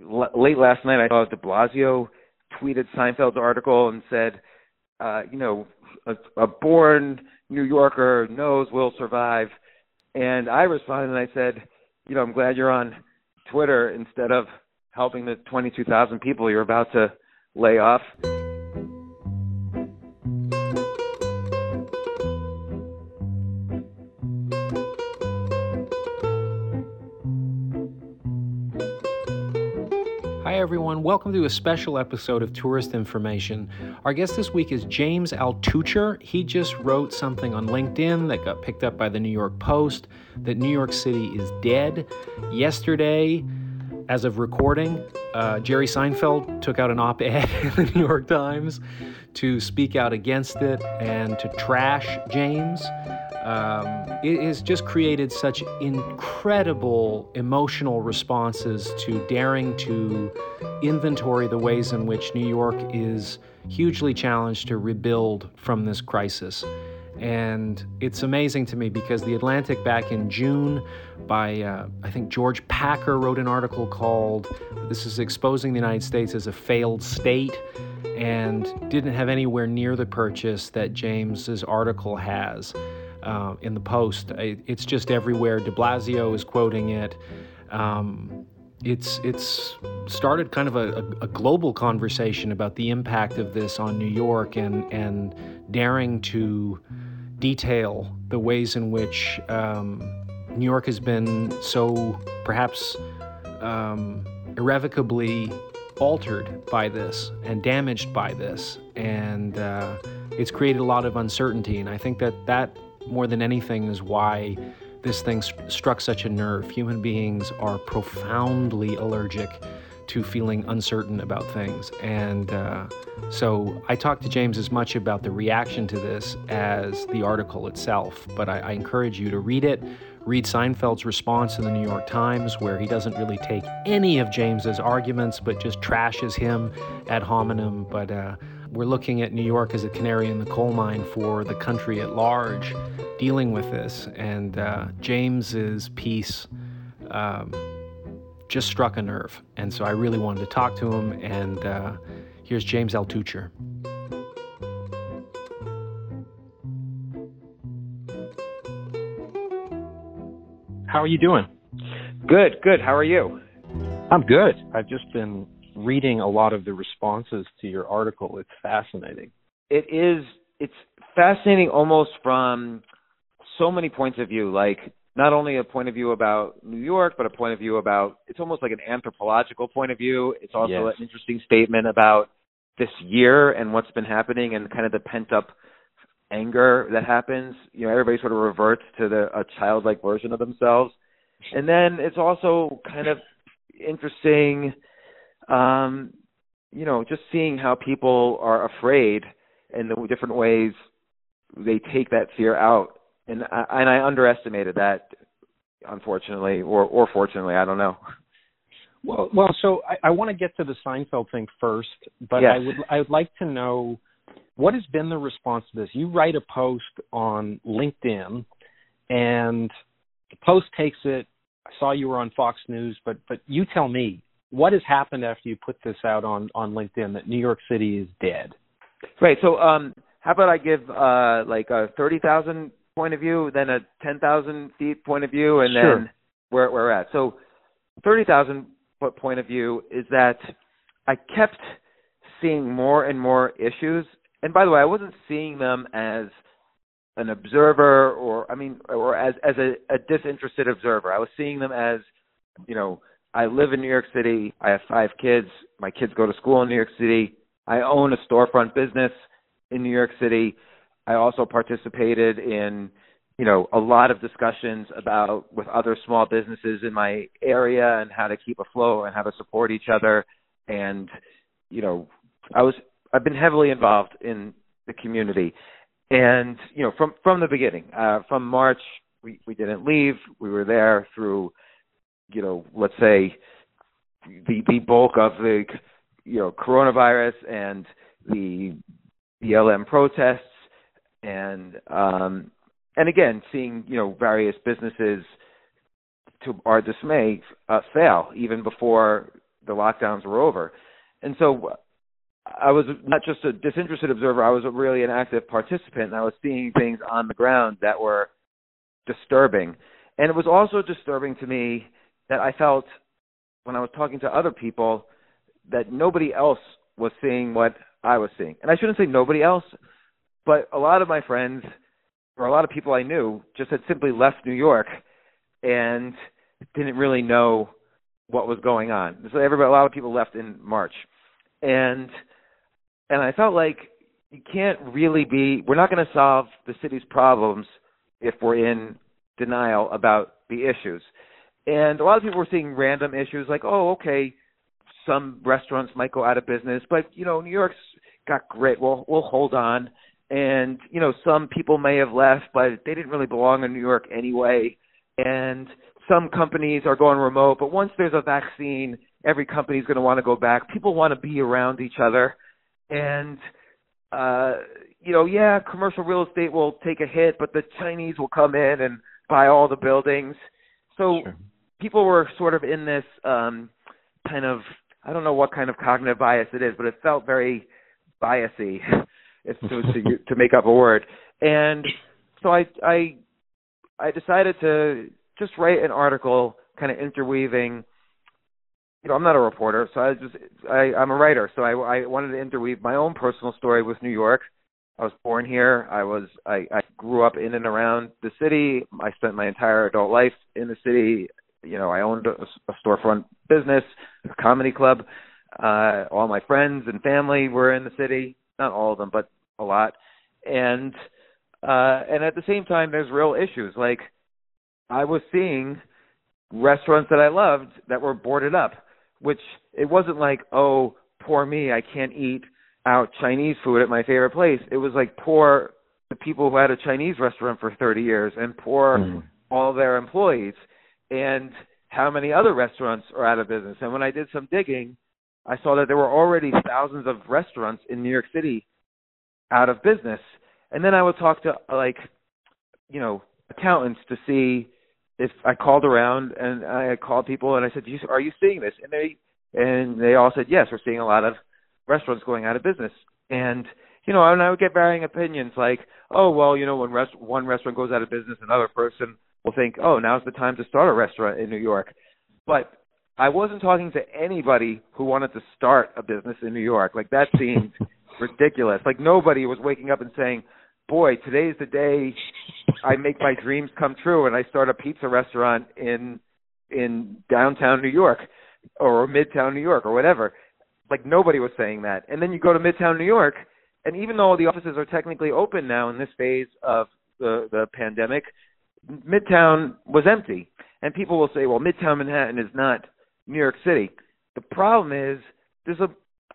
l- late last night I saw De Blasio tweeted Seinfeld's article and said, uh, you know, a, a born New Yorker knows we'll survive. And I responded and I said, you know, I'm glad you're on Twitter instead of helping the 22,000 people you're about to lay off. Welcome to a special episode of Tourist Information. Our guest this week is James Altucher. He just wrote something on LinkedIn that got picked up by the New York Post that New York City is dead. Yesterday, as of recording, uh, Jerry Seinfeld took out an op ed in the New York Times to speak out against it and to trash James. Um, it has just created such incredible emotional responses to daring to inventory the ways in which New York is hugely challenged to rebuild from this crisis. And it's amazing to me because The Atlantic back in June by, uh, I think George Packer wrote an article called This is Exposing the United States as a Failed State and didn't have anywhere near the purchase that James's article has uh, in the Post. It's just everywhere. De Blasio is quoting it. Um, it's it's started kind of a, a, global conversation about the impact of this on New York and and daring to detail the ways in which um, New York has been so perhaps um, irrevocably altered by this and damaged by this, and uh, it's created a lot of uncertainty. And I think that that more than anything is why this thing st- struck such a nerve. Human beings are profoundly allergic to feeling uncertain about things. And uh, so I talked to James as much about the reaction to this as the article itself. But I, I encourage you to read it. Read Seinfeld's response in the New York Times, where he doesn't really take any of James's arguments, but just trashes him ad hominem. But uh, we're looking at New York as a canary in the coal mine for the country at large dealing with this. And uh, James's piece um, just struck a nerve. And so I really wanted to talk to him. And uh, here's James Altucher. How are you doing? Good, good. How are you? I'm good. I've just been reading a lot of the responses to your article. It's fascinating. It is. It's fascinating almost from so many points of view. Like not only a point of view about New York, but a point of view about. It's almost like an anthropological point of view. It's also yes. an interesting statement about this year and what's been happening and kind of the pent up anger that happens. You know, everybody sort of reverts to the a childlike version of themselves. And then it's also kind of interesting um, you know, just seeing how people are afraid and the different ways they take that fear out, and I, and I underestimated that, unfortunately, or or fortunately, I don't know. Well, well, so I, I want to get to the Seinfeld thing first, but yes. I would I would like to know what has been the response to this. You write a post on LinkedIn, and the post takes it. I saw you were on Fox News, but but you tell me what has happened after you put this out on on LinkedIn that New York City is dead? Right. So, um, how about I give uh, like a thirty thousand point of view, then a ten thousand feet point of view, and sure. then where we're at. So, thirty thousand foot point of view is that I kept seeing more and more issues. And by the way, I wasn't seeing them as an observer, or I mean, or as as a, a disinterested observer. I was seeing them as, you know, I live in New York City. I have five kids. My kids go to school in New York City. I own a storefront business in New York City. I also participated in, you know, a lot of discussions about with other small businesses in my area and how to keep afloat and how to support each other. And, you know, I was I've been heavily involved in the community. And, you know, from from the beginning, uh from March we we didn't leave. We were there through you know, let's say the the bulk of the you know coronavirus and the BLM protests and um and again seeing you know various businesses to our dismay uh, fail even before the lockdowns were over. And so I was not just a disinterested observer, I was really an active participant and I was seeing things on the ground that were disturbing. And it was also disturbing to me that I felt when I was talking to other people that nobody else was seeing what I was seeing. And I shouldn't say nobody else, but a lot of my friends or a lot of people I knew just had simply left New York and didn't really know what was going on. So everybody, a lot of people left in March, and and I felt like you can't really be. We're not going to solve the city's problems if we're in denial about the issues. And a lot of people were seeing random issues like, oh, okay, some restaurants might go out of business, but you know, New York's got great. We'll we'll hold on. And you know, some people may have left, but they didn't really belong in New York anyway. And some companies are going remote, but once there's a vaccine, every company's going to want to go back. People want to be around each other, and uh, you know, yeah, commercial real estate will take a hit, but the Chinese will come in and buy all the buildings. So sure. People were sort of in this um, kind of I don't know what kind of cognitive bias it is, but it felt very biasy, if to to, to make up a word. And so I I I decided to just write an article, kind of interweaving. You know, I'm not a reporter, so I just I, I'm a writer, so I, I wanted to interweave my own personal story with New York. I was born here. I was I, I grew up in and around the city. I spent my entire adult life in the city. You know, I owned a, a storefront business, a comedy club. Uh, all my friends and family were in the city. Not all of them, but a lot. And uh, and at the same time, there's real issues like I was seeing restaurants that I loved that were boarded up, which it wasn't like, oh, poor me, I can't eat out Chinese food at my favorite place. It was like poor the people who had a Chinese restaurant for 30 years and poor mm. all their employees and how many other restaurants are out of business. And when I did some digging, I saw that there were already thousands of restaurants in New York City out of business. And then I would talk to like you know accountants to see if I called around and I called people and I said, "Are you seeing this?" And they and they all said, "Yes, we're seeing a lot of restaurants going out of business." And you know, and I would get varying opinions, like, "Oh, well, you know, when rest- one restaurant goes out of business, another person will think, "Oh, now's the time to start a restaurant in New York." But I wasn't talking to anybody who wanted to start a business in New York. Like that seemed ridiculous. Like nobody was waking up and saying, "Boy, today's the day I make my dreams come true and I start a pizza restaurant in in downtown New York or midtown New York or whatever. Like nobody was saying that. And then you go to midtown New York and even though the offices are technically open now in this phase of the the pandemic, midtown was empty. And people will say, "Well, midtown Manhattan is not New York City." The problem is there's a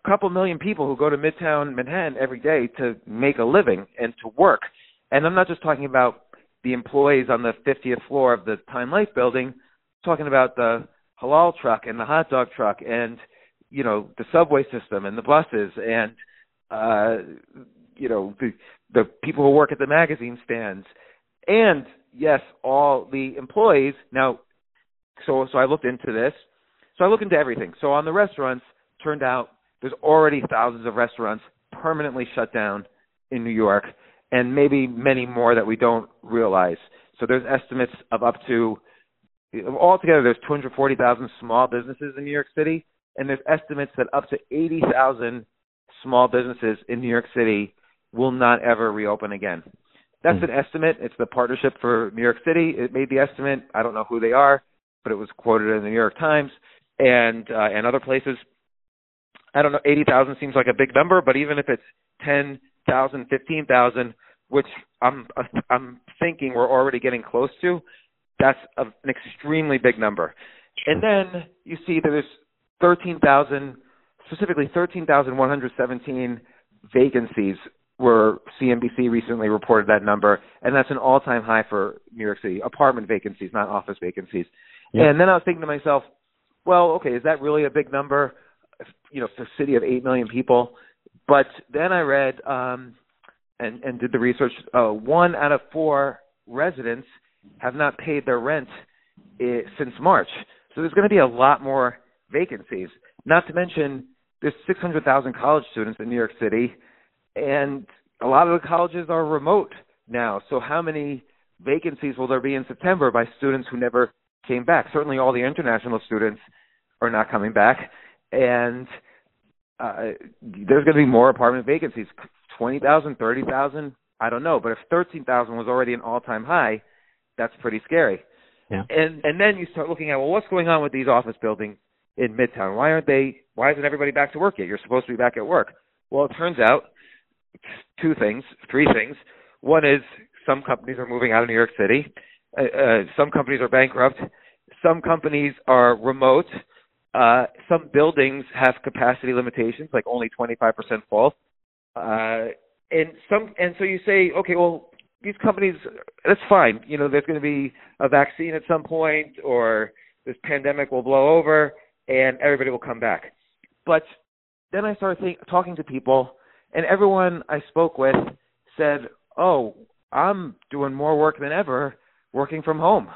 couple million people who go to midtown Manhattan every day to make a living and to work. And I'm not just talking about the employees on the 50th floor of the Time Life building, talking about the halal truck and the hot dog truck and you know the subway system and the buses and uh you know the the people who work at the magazine stands and yes all the employees now so so I looked into this so I looked into everything so on the restaurants turned out there's already thousands of restaurants permanently shut down in New York and maybe many more that we don't realize. So there's estimates of up to altogether there's 240,000 small businesses in New York City, and there's estimates that up to 80,000 small businesses in New York City will not ever reopen again. That's mm. an estimate. It's the Partnership for New York City. It made the estimate. I don't know who they are, but it was quoted in the New York Times and uh, and other places. I don't know. Eighty thousand seems like a big number, but even if it's ten thousand, fifteen thousand, which I'm I'm thinking we're already getting close to, that's a, an extremely big number. And then you see there's thirteen thousand, specifically thirteen thousand one hundred seventeen vacancies. Where CNBC recently reported that number, and that's an all-time high for New York City apartment vacancies, not office vacancies. Yeah. And then I was thinking to myself, well, okay, is that really a big number? You know, for a city of eight million people, but then I read um, and, and did the research. Uh, one out of four residents have not paid their rent I- since March. So there's going to be a lot more vacancies. Not to mention, there's 600,000 college students in New York City, and a lot of the colleges are remote now. So how many vacancies will there be in September by students who never came back? Certainly, all the international students are not coming back, and uh, there's going to be more apartment vacancies. 20,000, 30,000, I don't know. But if 13,000 was already an all-time high, that's pretty scary. Yeah. And and then you start looking at well, what's going on with these office buildings in Midtown? Why aren't they? Why isn't everybody back to work yet? You're supposed to be back at work. Well, it turns out two things, three things. One is some companies are moving out of New York City. Uh, uh, some companies are bankrupt. Some companies are remote. Uh, some buildings have capacity limitations, like only 25% full. Uh, and some, and so you say, okay, well, these companies, that's fine. You know, there's going to be a vaccine at some point, or this pandemic will blow over, and everybody will come back. But then I started think, talking to people, and everyone I spoke with said, "Oh, I'm doing more work than ever working from home.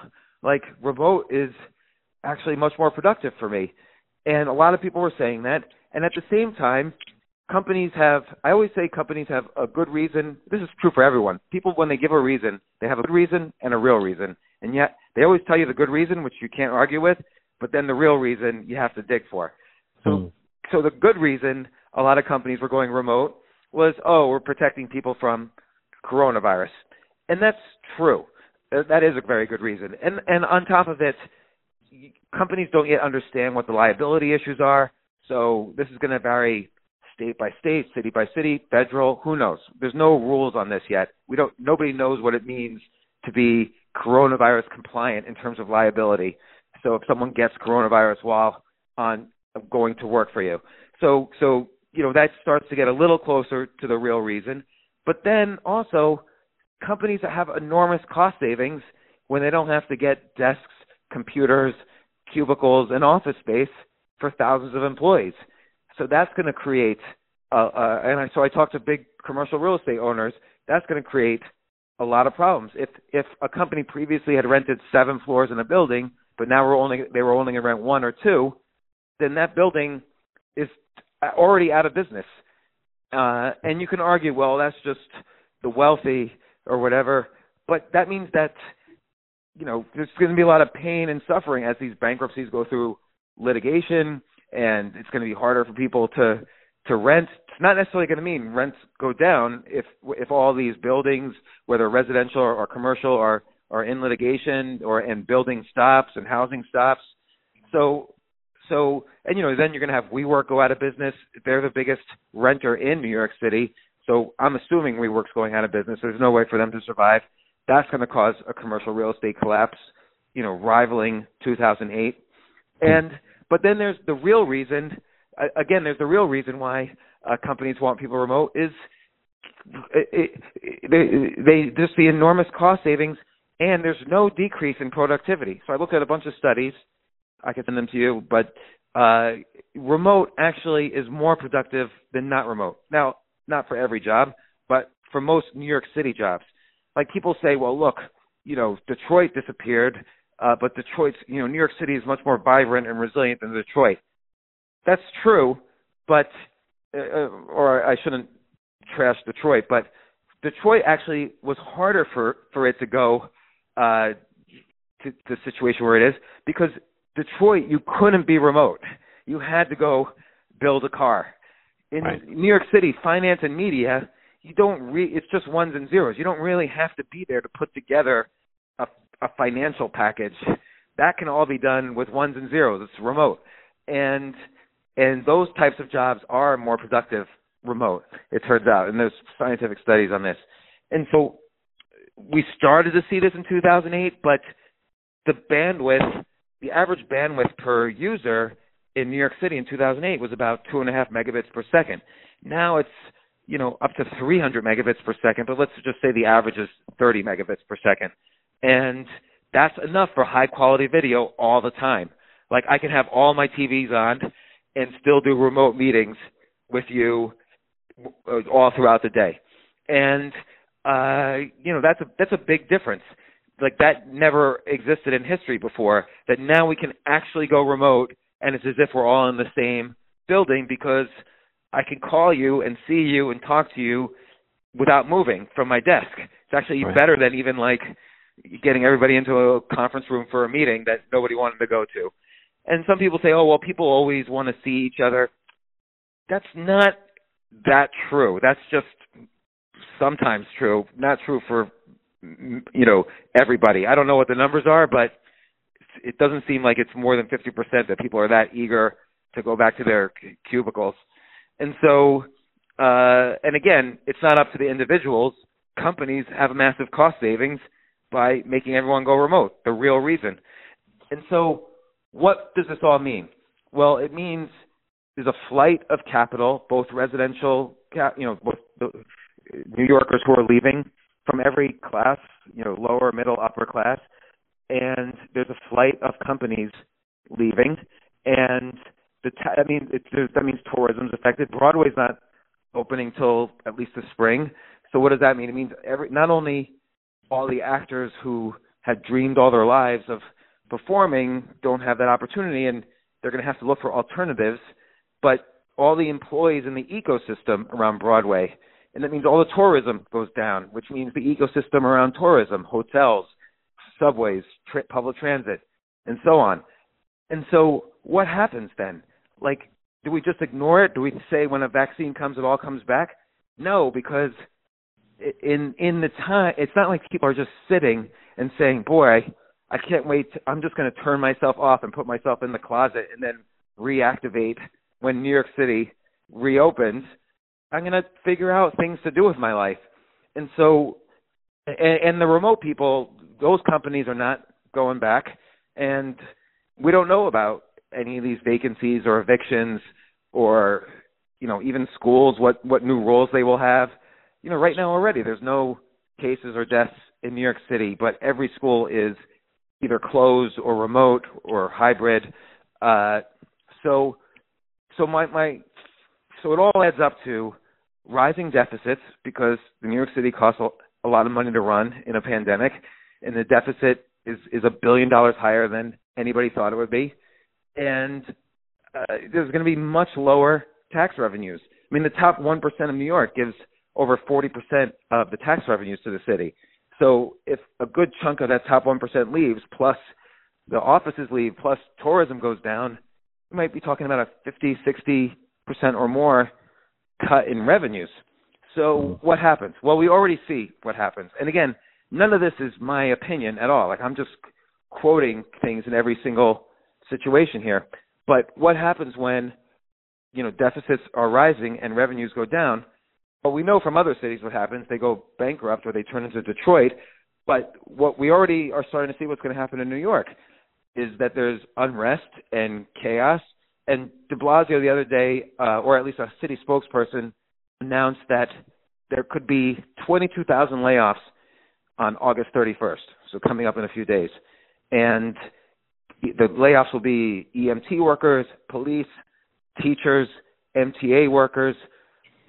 Like remote is actually much more productive for me." And a lot of people were saying that. And at the same time, companies have I always say companies have a good reason. This is true for everyone. People when they give a reason, they have a good reason and a real reason. And yet they always tell you the good reason which you can't argue with, but then the real reason you have to dig for. So mm. so the good reason a lot of companies were going remote was, "Oh, we're protecting people from coronavirus." And that's true. Uh, that is a very good reason. And and on top of it, companies don't yet understand what the liability issues are. So this is going to vary state by state, city by city, federal, who knows? There's no rules on this yet. We don't nobody knows what it means to be coronavirus compliant in terms of liability. So if someone gets coronavirus while on going to work for you. So so you know that starts to get a little closer to the real reason. But then also companies that have enormous cost savings when they don't have to get desks, computers, cubicles, and office space for thousands of employees. So that's going to create, uh, uh, and I, so I talked to big commercial real estate owners. That's going to create a lot of problems. If if a company previously had rented seven floors in a building, but now we're only they were only going to rent one or two, then that building is already out of business. Uh, and you can argue, well, that's just the wealthy or whatever, but that means that you know there's going to be a lot of pain and suffering as these bankruptcies go through litigation and it's going to be harder for people to to rent. It's not necessarily going to mean rents go down if if all these buildings, whether residential or, or commercial, are are in litigation or and building stops and housing stops. So so and you know then you're going to have WeWork go out of business. They're the biggest renter in New York City. So I'm assuming WeWork's going out of business. There's no way for them to survive. That's going to cause a commercial real estate collapse, you know, rivaling 2008. And but then there's the real reason. Again, there's the real reason why uh, companies want people remote is it, it, they they just the enormous cost savings and there's no decrease in productivity. So I looked at a bunch of studies. I can send them to you, but uh, remote actually is more productive than not remote. Now, not for every job, but for most New York City jobs. Like people say, well, look, you know, Detroit disappeared uh, but Detroit's, you know, New York City is much more vibrant and resilient than Detroit. That's true, but, uh, uh, or I shouldn't trash Detroit, but Detroit actually was harder for for it to go uh, to, to the situation where it is because Detroit you couldn't be remote. You had to go build a car. In right. New York City, finance and media, you don't re- it's just ones and zeros. You don't really have to be there to put together a a financial package. That can all be done with ones and zeros. It's remote, and and those types of jobs are more productive remote. It turns out, and there's scientific studies on this. And so we started to see this in 2008, but the bandwidth, the average bandwidth per user in New York City in 2008 was about two and a half megabits per second. Now it's you know up to 300 megabits per second, but let's just say the average is 30 megabits per second and that's enough for high quality video all the time. Like I can have all my TVs on and still do remote meetings with you uh, all throughout the day. And uh you know that's a that's a big difference. Like that never existed in history before that now we can actually go remote and it's as if we're all in the same building because I can call you and see you and talk to you without moving from my desk. It's actually right. better than even like getting everybody into a conference room for a meeting that nobody wanted to go to. And some people say, "Oh, well, people always want to see each other." That's not that true. That's just sometimes true, not true for you know everybody. I don't know what the numbers are, but it doesn't seem like it's more than 50% that people are that eager to go back to their cubicles. And so, uh, and again, it's not up to the individuals. Companies have massive cost savings by making everyone go remote, the real reason. And so, what does this all mean? Well, it means there's a flight of capital, both residential, you know, both the New Yorkers who are leaving from every class, you know, lower, middle, upper class, and there's a flight of companies leaving, and the ta- I mean, it, that means tourism's affected. Broadway's not opening till at least the spring. So what does that mean? It means every not only all the actors who had dreamed all their lives of performing don't have that opportunity, and they're going to have to look for alternatives, but all the employees in the ecosystem around Broadway, and that means all the tourism goes down, which means the ecosystem around tourism, hotels, subways, public transit, and so on. And so, what happens then? Like, do we just ignore it? Do we say when a vaccine comes, it all comes back? No, because in in the time, it's not like people are just sitting and saying, "Boy, I can't wait. To, I'm just going to turn myself off and put myself in the closet and then reactivate when New York City reopens." I'm going to figure out things to do with my life. And so, and, and the remote people, those companies are not going back, and we don't know about any of these vacancies or evictions or you know even schools what what new rules they will have. You know, right now already there's no cases or deaths in New York City, but every school is either closed or remote or hybrid. Uh, so, so my my so it all adds up to rising deficits because the New York City costs a lot of money to run in a pandemic, and the deficit is is a billion dollars higher than anybody thought it would be, and uh, there's going to be much lower tax revenues. I mean, the top one percent of New York gives over forty percent of the tax revenues to the city. So if a good chunk of that top one percent leaves, plus the offices leave, plus tourism goes down, we might be talking about a 50, 60 percent or more cut in revenues. So what happens? Well, we already see what happens. And again, none of this is my opinion at all. Like I'm just quoting things in every single situation here. But what happens when you know deficits are rising and revenues go down? Well, we know from other cities what happens. They go bankrupt or they turn into Detroit. But what we already are starting to see what's going to happen in New York is that there's unrest and chaos. And De Blasio the other day, uh, or at least a city spokesperson, announced that there could be 22,000 layoffs on August 31st, so coming up in a few days. And the layoffs will be EMT workers, police, teachers, MTA workers,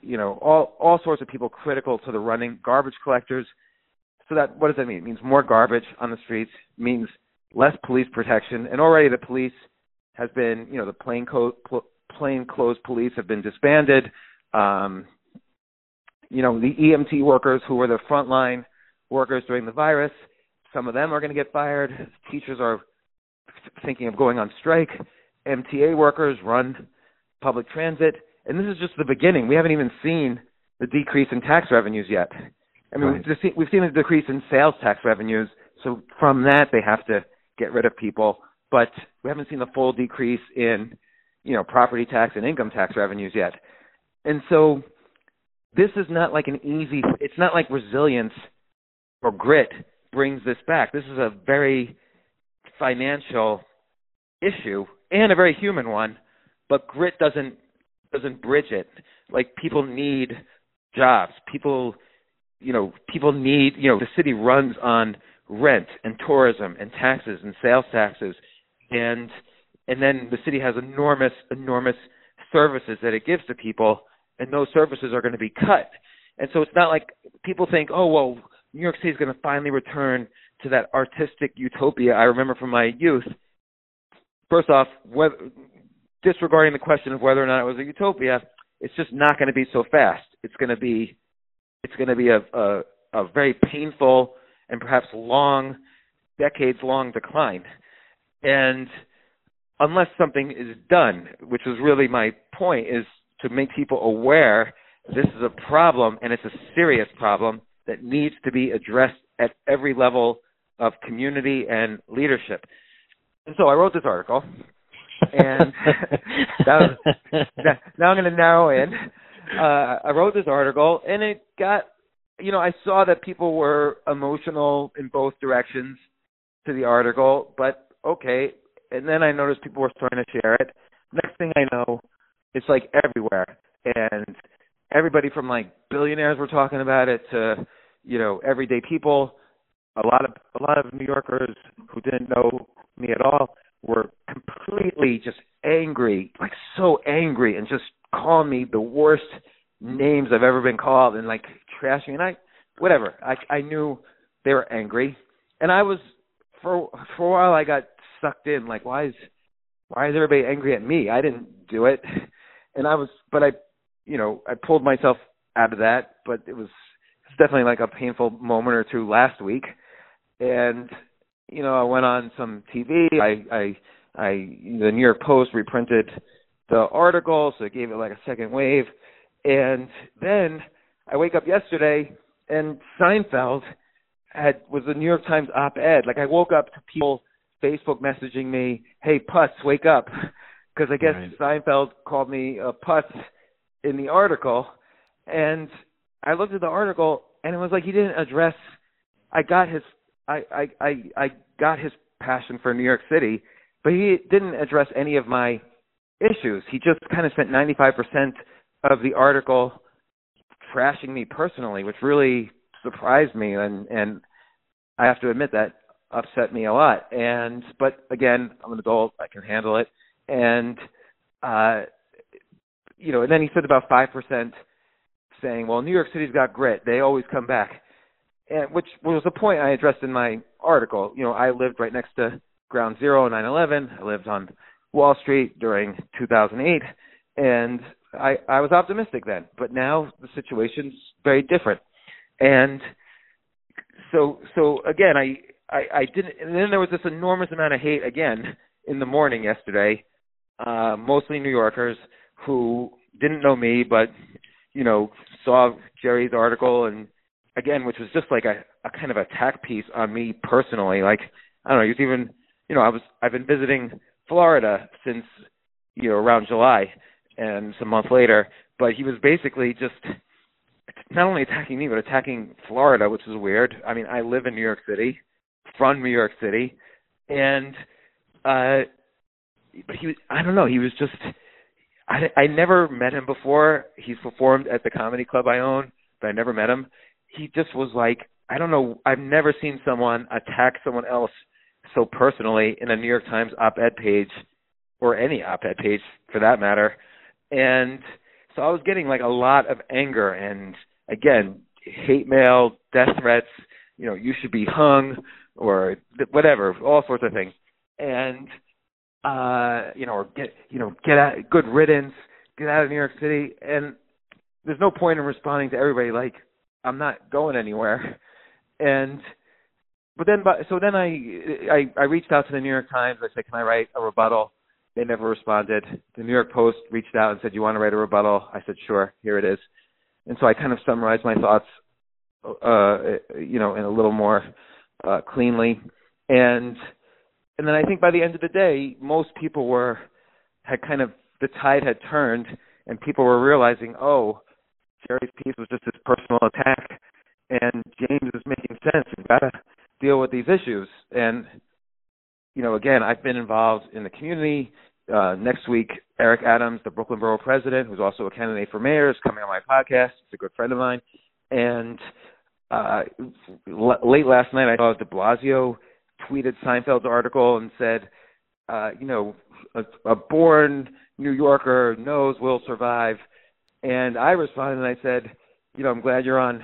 you know, all all sorts of people critical to the running, garbage collectors. So that what does that mean? It means more garbage on the streets, means less police protection, and already the police has been, you know, the plain co- pl- plain clothes police have been disbanded. Um, you know, the EMT workers who were the frontline workers during the virus, some of them are going to get fired. Teachers are thinking of going on strike. MTA workers run public transit, and this is just the beginning. We haven't even seen the decrease in tax revenues yet. I mean, right. we've, seen, we've seen a decrease in sales tax revenues, so from that they have to get rid of people. But we haven't seen the full decrease in, you know, property tax and income tax revenues yet. And so this is not like an easy it's not like resilience or grit brings this back. This is a very financial issue and a very human one but grit doesn't doesn't bridge it. Like people need jobs. People you know people need you know the city runs on rent and tourism and taxes and sales taxes and and then the city has enormous enormous services that it gives to people and those services are going to be cut. And so it's not like people think, oh well, New York City is going to finally return to that artistic utopia I remember from my youth. First off, whether, disregarding the question of whether or not it was a utopia, it's just not going to be so fast. It's going to be it's going to be a, a a very painful and perhaps long, decades long decline. And unless something is done, which was really my point, is to make people aware this is a problem and it's a serious problem that needs to be addressed at every level of community and leadership. And so I wrote this article, and that was, now I'm going to narrow in. Uh, I wrote this article, and it got, you know, I saw that people were emotional in both directions to the article, but okay. And then I noticed people were starting to share it. Next thing I know, it's like everywhere, and everybody from like billionaires were talking about it to, you know, everyday people. A lot of a lot of New Yorkers who didn't know me at all were completely just angry, like so angry, and just calling me the worst names I've ever been called, and like trashing. And I, whatever, I I knew they were angry, and I was for for a while I got sucked in. Like, why is why is everybody angry at me? I didn't do it, and I was, but I, you know, I pulled myself out of that. But it was it's definitely like a painful moment or two last week, and you know, I went on some TV. I, I, I, the New York Post reprinted the article, so it gave it like a second wave. And then I wake up yesterday, and Seinfeld had was the New York Times op-ed. Like I woke up to people Facebook messaging me, "Hey, putz, wake up," because I guess right. Seinfeld called me a putz in the article. And I looked at the article, and it was like he didn't address. I got his I, I I I got his passion for New York City, but he didn't address any of my issues. He just kind of spent 95% of the article trashing me personally, which really surprised me and and I have to admit that upset me a lot. And but again, I'm an adult, I can handle it. And uh you know, and then he said about 5% saying, "Well, New York City's got grit. They always come back." and which was a point I addressed in my article. You know, I lived right next to Ground Zero 9/11. I lived on Wall Street during 2008, and I I was optimistic then. But now the situation's very different, and so so again, I I, I didn't. And then there was this enormous amount of hate again in the morning yesterday, uh, mostly New Yorkers who didn't know me, but you know saw Jerry's article and again, which was just like a, a kind of attack piece on me personally. Like I don't know, he was even you know, I was I've been visiting Florida since you know around July and some month later, but he was basically just not only attacking me but attacking Florida, which is weird. I mean, I live in New York City, from New York City, and uh but he was I don't know, he was just I I never met him before. He's performed at the comedy club I own, but I never met him. He just was like I don't know I've never seen someone attack someone else so personally in a New York Times op-ed page or any op-ed page for that matter. And so I was getting like a lot of anger and again hate mail death threats you know you should be hung or whatever all sorts of things and uh you know or get you know get out good riddance get out of New York City and there's no point in responding to everybody like I'm not going anywhere. And but then so then I I I reached out to the New York Times. I said, "Can I write a rebuttal?" They never responded. The New York Post reached out and said, "You want to write a rebuttal?" I said, "Sure. Here it is." And so I kind of summarized my thoughts, uh, you know, in a little more uh, cleanly. And and then I think by the end of the day, most people were had kind of the tide had turned, and people were realizing, oh, Jerry's piece was just his personal attack, and James is making sense. We've got to deal with these issues. And you know, again, I've been involved in the community. Uh, next week, Eric Adams, the Brooklyn Borough President, who's also a candidate for mayor, is coming on my podcast. He's a good friend of mine. And uh, late last night, I saw De Blasio tweeted Seinfeld's article and said, uh, you know, a, a born New Yorker knows will survive and I responded and I said, you know, I'm glad you're on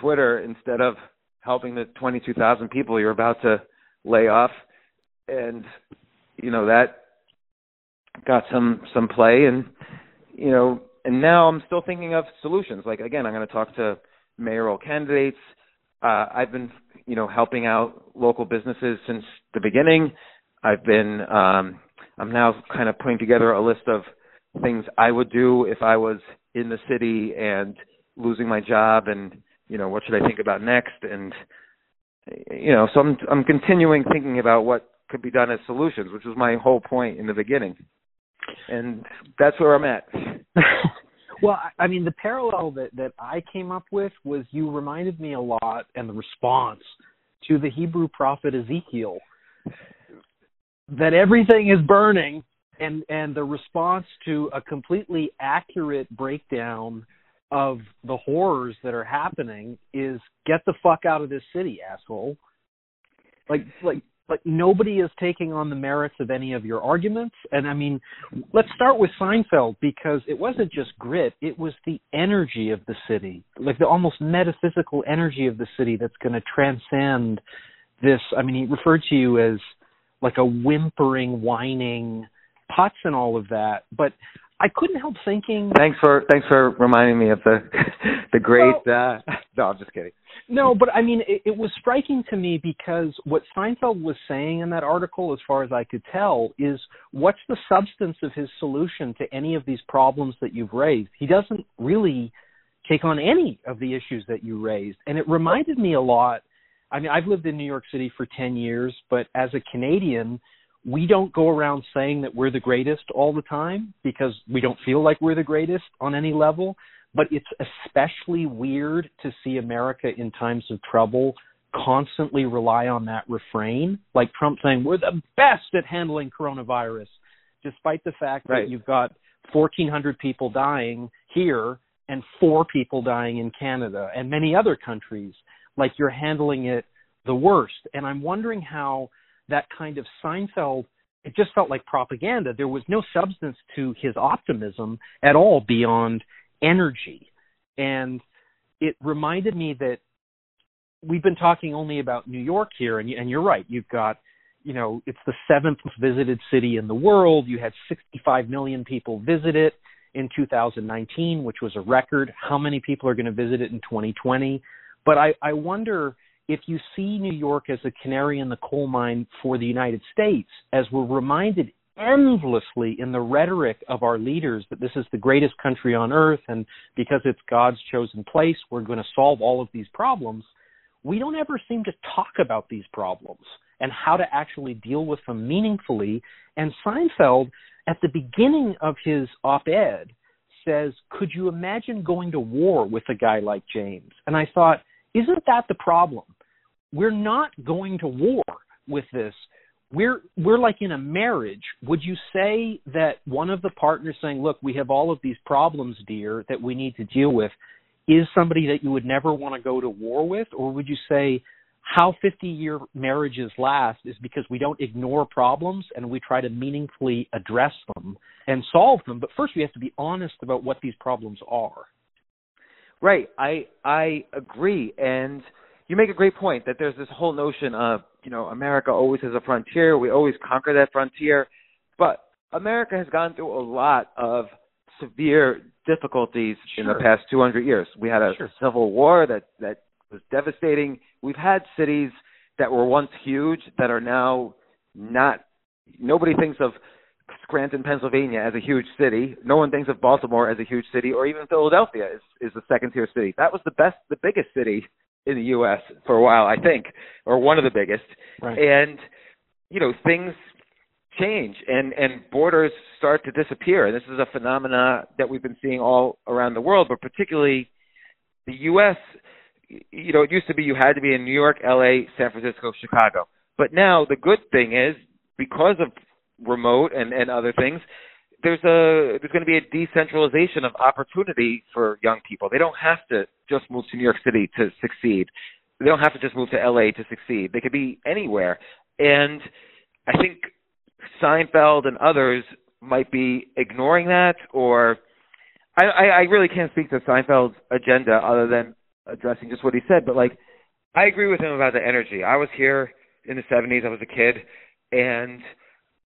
Twitter instead of helping the 22,000 people you're about to lay off. And, you know, that got some some play, and you know, and now I'm still thinking of solutions. Like again, I'm going to talk to mayoral candidates. Uh, I've been, you know, helping out local businesses since the beginning. I've been, um, I'm now kind of putting together a list of things I would do if I was in the city and losing my job, and you know, what should I think about next, and you know, so I'm I'm continuing thinking about what could be done as solutions, which was my whole point in the beginning, and that's where I'm at. Well, I mean, the parallel that that I came up with was you reminded me a lot, and the response to the Hebrew prophet Ezekiel that everything is burning, and and the response to a completely accurate breakdown of the horrors that are happening is get the fuck out of this city, asshole. Like like but nobody is taking on the merits of any of your arguments. And I mean, let's start with Seinfeld because it wasn't just grit, it was the energy of the city, like the almost metaphysical energy of the city that's going to transcend this. I mean, he referred to you as like a whimpering, whining putz and all of that. But I couldn't help thinking. Thanks for thanks for reminding me of the the great. Well, uh, no, I'm just kidding. No, but I mean, it, it was striking to me because what Seinfeld was saying in that article, as far as I could tell, is what's the substance of his solution to any of these problems that you've raised? He doesn't really take on any of the issues that you raised, and it reminded me a lot. I mean, I've lived in New York City for 10 years, but as a Canadian, we don't go around saying that we're the greatest all the time because we don't feel like we're the greatest on any level. But it's especially weird to see America in times of trouble constantly rely on that refrain, like Trump saying, We're the best at handling coronavirus, despite the fact right. that you've got 1,400 people dying here and four people dying in Canada and many other countries. Like you're handling it the worst. And I'm wondering how that kind of Seinfeld it just felt like propaganda. There was no substance to his optimism at all beyond energy. And it reminded me that we've been talking only about New York here, and, and you're right. You've got, you know, it's the seventh visited city in the world. You had 65 million people visit it in 2019, which was a record. How many people are going to visit it in 2020? But I, I wonder if you see New York as a canary in the coal mine for the United States, as we're reminded endlessly in the rhetoric of our leaders that this is the greatest country on earth and because it's God's chosen place, we're going to solve all of these problems, we don't ever seem to talk about these problems and how to actually deal with them meaningfully. And Seinfeld, at the beginning of his op ed, says, Could you imagine going to war with a guy like James? And I thought, Isn't that the problem? We're not going to war with this. We're we're like in a marriage. Would you say that one of the partners saying look we have all of these problems dear that we need to deal with is somebody that you would never want to go to war with? Or would you say how 50 year marriages last is because we don't ignore problems and we try to meaningfully address them and solve them? But first we have to be honest about what these problems are. Right. I i agree. And you make a great point that there's this whole notion of you know America always has a frontier. We always conquer that frontier, but America has gone through a lot of severe difficulties sure. in the past 200 years. We had a sure. civil war that that was devastating. We've had cities that were once huge that are now not. Nobody thinks of Scranton, Pennsylvania as a huge city. No one thinks of Baltimore as a huge city, or even Philadelphia is is a second tier city. That was the best, the biggest city in the U.S. for a while, I think, or one of the biggest. Right. And you know, things change and and borders start to disappear. And this is a phenomena that we've been seeing all around the world, but particularly the U.S. You know, it used to be you had to be in New York, L.A., San Francisco, Chicago. But now the good thing is because of remote and and other things, there's a there's going to be a decentralization of opportunity for young people. They don't have to just move to New York City to succeed. They don't have to just move to LA to succeed. They could be anywhere. And I think Seinfeld and others might be ignoring that or I, I, I really can't speak to Seinfeld's agenda other than addressing just what he said, but like I agree with him about the energy. I was here in the seventies, I was a kid and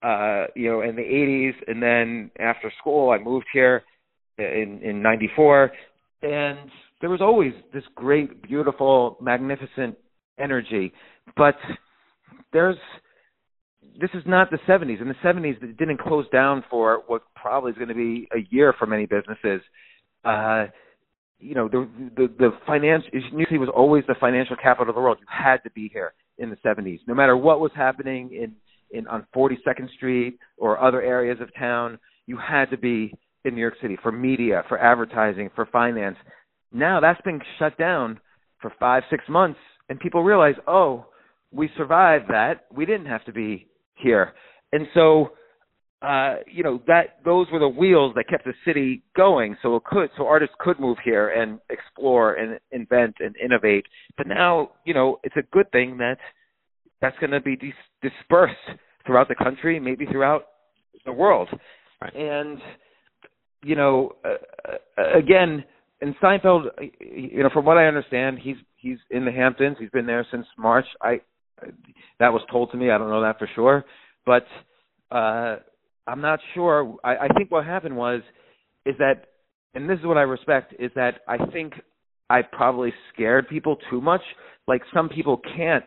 uh, you know, in the 80s, and then after school, I moved here in in '94, and there was always this great, beautiful, magnificent energy. But there's this is not the 70s. In the 70s, it didn't close down for what probably is going to be a year for many businesses. Uh, you know, the the the finance New York was always the financial capital of the world. You had to be here in the 70s, no matter what was happening in in on 42nd Street or other areas of town. You had to be in New York City for media, for advertising, for finance. Now that's been shut down for five, six months, and people realize, oh, we survived that. We didn't have to be here, and so uh, you know that those were the wheels that kept the city going. So it could, so artists could move here and explore and invent and innovate. But now, you know, it's a good thing that that's going to be dis- dispersed throughout the country, maybe throughout the world. Right. And you know, uh, uh, again, in Seinfeld, you know, from what I understand, he's he's in the Hamptons. He's been there since March. I that was told to me. I don't know that for sure, but uh, I'm not sure. I, I think what happened was is that, and this is what I respect, is that I think I probably scared people too much. Like some people can't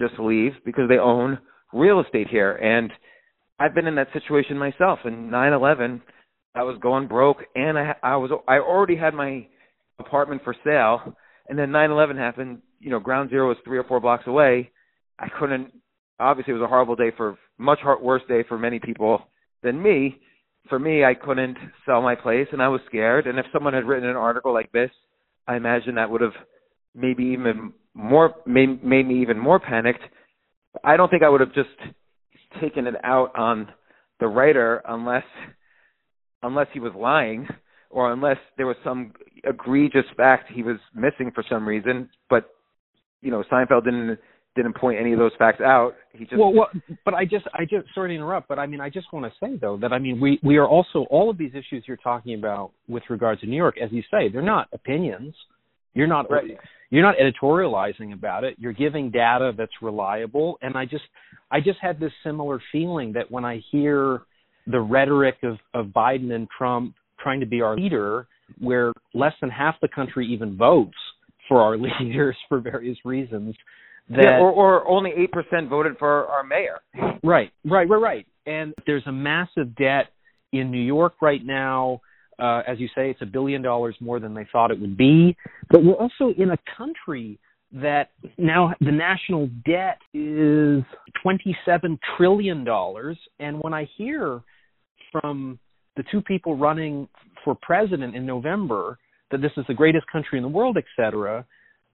just leave because they own real estate here, and I've been in that situation myself. In 9/11, I was going broke, and I I was I already had my apartment for sale, and then 9/11 happened. You know, Ground Zero was three or four blocks away. I couldn't. Obviously, it was a horrible day for much worse day for many people than me. For me, I couldn't sell my place, and I was scared. And if someone had written an article like this, I imagine that would have maybe even more made, made me even more panicked. I don't think I would have just taken it out on the writer unless unless he was lying or unless there was some egregious fact he was missing for some reason. But you know, Seinfeld didn't didn't point any of those facts out. He just well, well, but I just I just sorry to interrupt, but I mean I just want to say though that I mean we we are also all of these issues you're talking about with regard to New York, as you say, they're not opinions. You're not right. You're not editorializing about it. You're giving data that's reliable, and I just I just had this similar feeling that when I hear the rhetoric of of Biden and Trump trying to be our leader, where less than half the country even votes for our leaders for various reasons. That, yeah, or, or only eight percent voted for our mayor. Right, right, right, right. And there's a massive debt in New York right now. Uh, as you say, it's a billion dollars more than they thought it would be. But we're also in a country that now the national debt is $27 trillion. And when I hear from the two people running for president in November that this is the greatest country in the world, et cetera,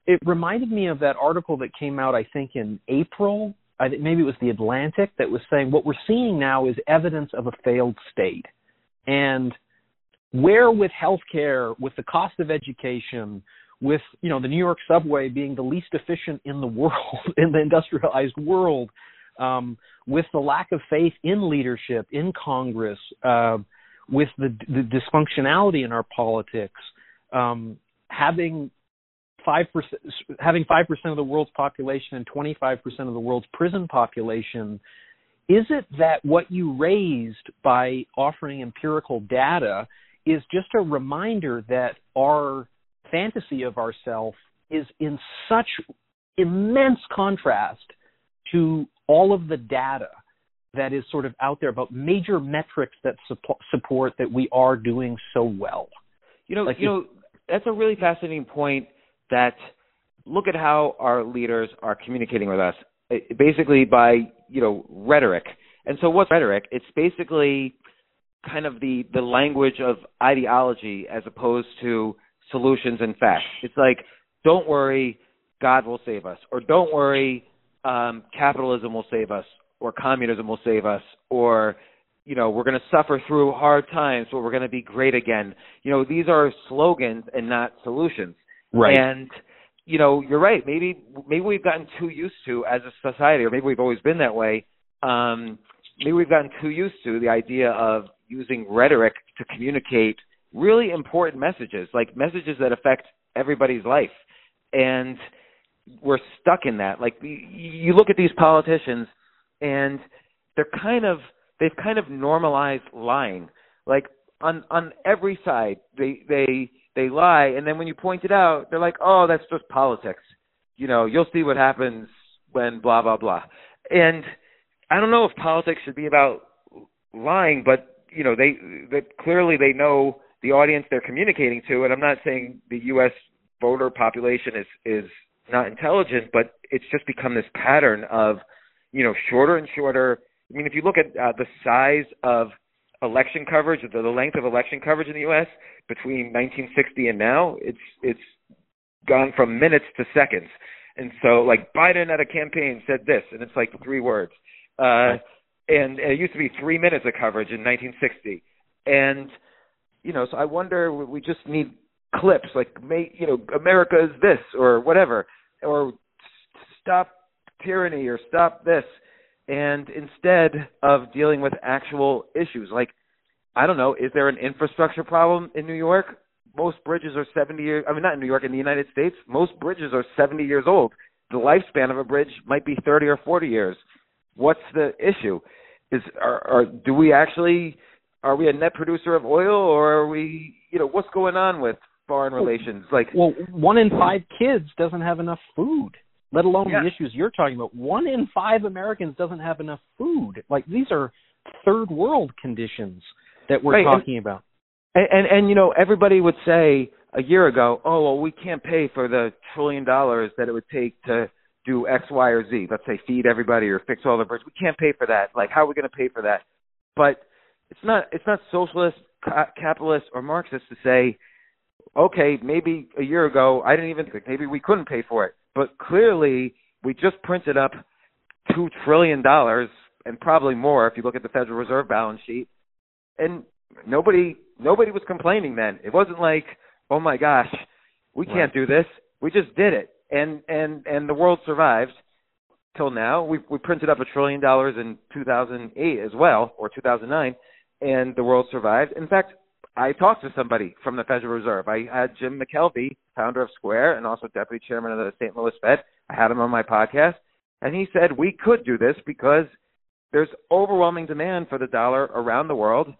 it reminded me of that article that came out, I think, in April. I think maybe it was the Atlantic that was saying what we're seeing now is evidence of a failed state. And where with healthcare, with the cost of education, with you know the New York subway being the least efficient in the world, in the industrialized world, um, with the lack of faith in leadership in Congress, uh, with the, the, dysfunctionality in our politics, um, having five percent having five percent of the world's population and twenty five percent of the world's prison population. Is it that what you raised by offering empirical data is just a reminder that our fantasy of ourself is in such immense contrast to all of the data that is sort of out there about major metrics that support that we are doing so well. You know, like you know, that's a really fascinating point. That look at how our leaders are communicating with us, eh, basically by you know rhetoric. And so, what's rhetoric? It's basically kind of the the language of ideology as opposed to solutions and facts. It's like, don't worry, God will save us, or don't worry, um, capitalism will save us, or communism will save us, or you know we're going to suffer through hard times, but we're going to be great again. You know these are slogans and not solutions. Right. And you know you're right. Maybe maybe we've gotten too used to as a society, or maybe we've always been that way. Um, maybe we've gotten too used to the idea of using rhetoric to communicate really important messages, like messages that affect everybody's life. And we're stuck in that. Like you look at these politicians and they're kind of they've kind of normalized lying. Like on on every side, they they they lie, and then when you point it out, they're like, "Oh, that's just politics." You know, you'll see what happens when blah blah blah. And I don't know if politics should be about lying, but you know, they that clearly they know the audience they're communicating to, and I'm not saying the U.S. voter population is is not intelligent, but it's just become this pattern of, you know, shorter and shorter. I mean, if you look at uh, the size of election coverage, the, the length of election coverage in the U.S. between 1960 and now, it's it's gone from minutes to seconds. And so, like Biden at a campaign said this, and it's like three words. Uh, and it used to be three minutes of coverage in 1960. And you know, so I wonder we just need clips like, make you know, America is this or whatever, or stop tyranny or stop this. And instead of dealing with actual issues, like I don't know, is there an infrastructure problem in New York? Most bridges are 70 years. I mean, not in New York, in the United States, most bridges are 70 years old. The lifespan of a bridge might be 30 or 40 years. What's the issue? Is are, are do we actually are we a net producer of oil or are we you know what's going on with foreign relations like well one in five kids doesn't have enough food let alone yeah. the issues you're talking about one in five americans doesn't have enough food like these are third world conditions that we're right. talking and, about and, and and you know everybody would say a year ago oh well we can't pay for the trillion dollars that it would take to do X, Y, or Z. Let's say feed everybody or fix all the birds. We can't pay for that. Like, how are we going to pay for that? But it's not it's not socialist, ca- capitalist, or Marxist to say, okay, maybe a year ago I didn't even think maybe we couldn't pay for it, but clearly we just printed up two trillion dollars and probably more if you look at the Federal Reserve balance sheet, and nobody nobody was complaining then. It wasn't like, oh my gosh, we can't right. do this. We just did it and and and the world survived till now. We we printed up a trillion dollars in 2008 as well, or 2009, and the world survived. In fact, I talked to somebody from the Federal Reserve. I had Jim McKelvey, founder of Square and also deputy chairman of the St. Louis Fed. I had him on my podcast, and he said we could do this because there's overwhelming demand for the dollar around the world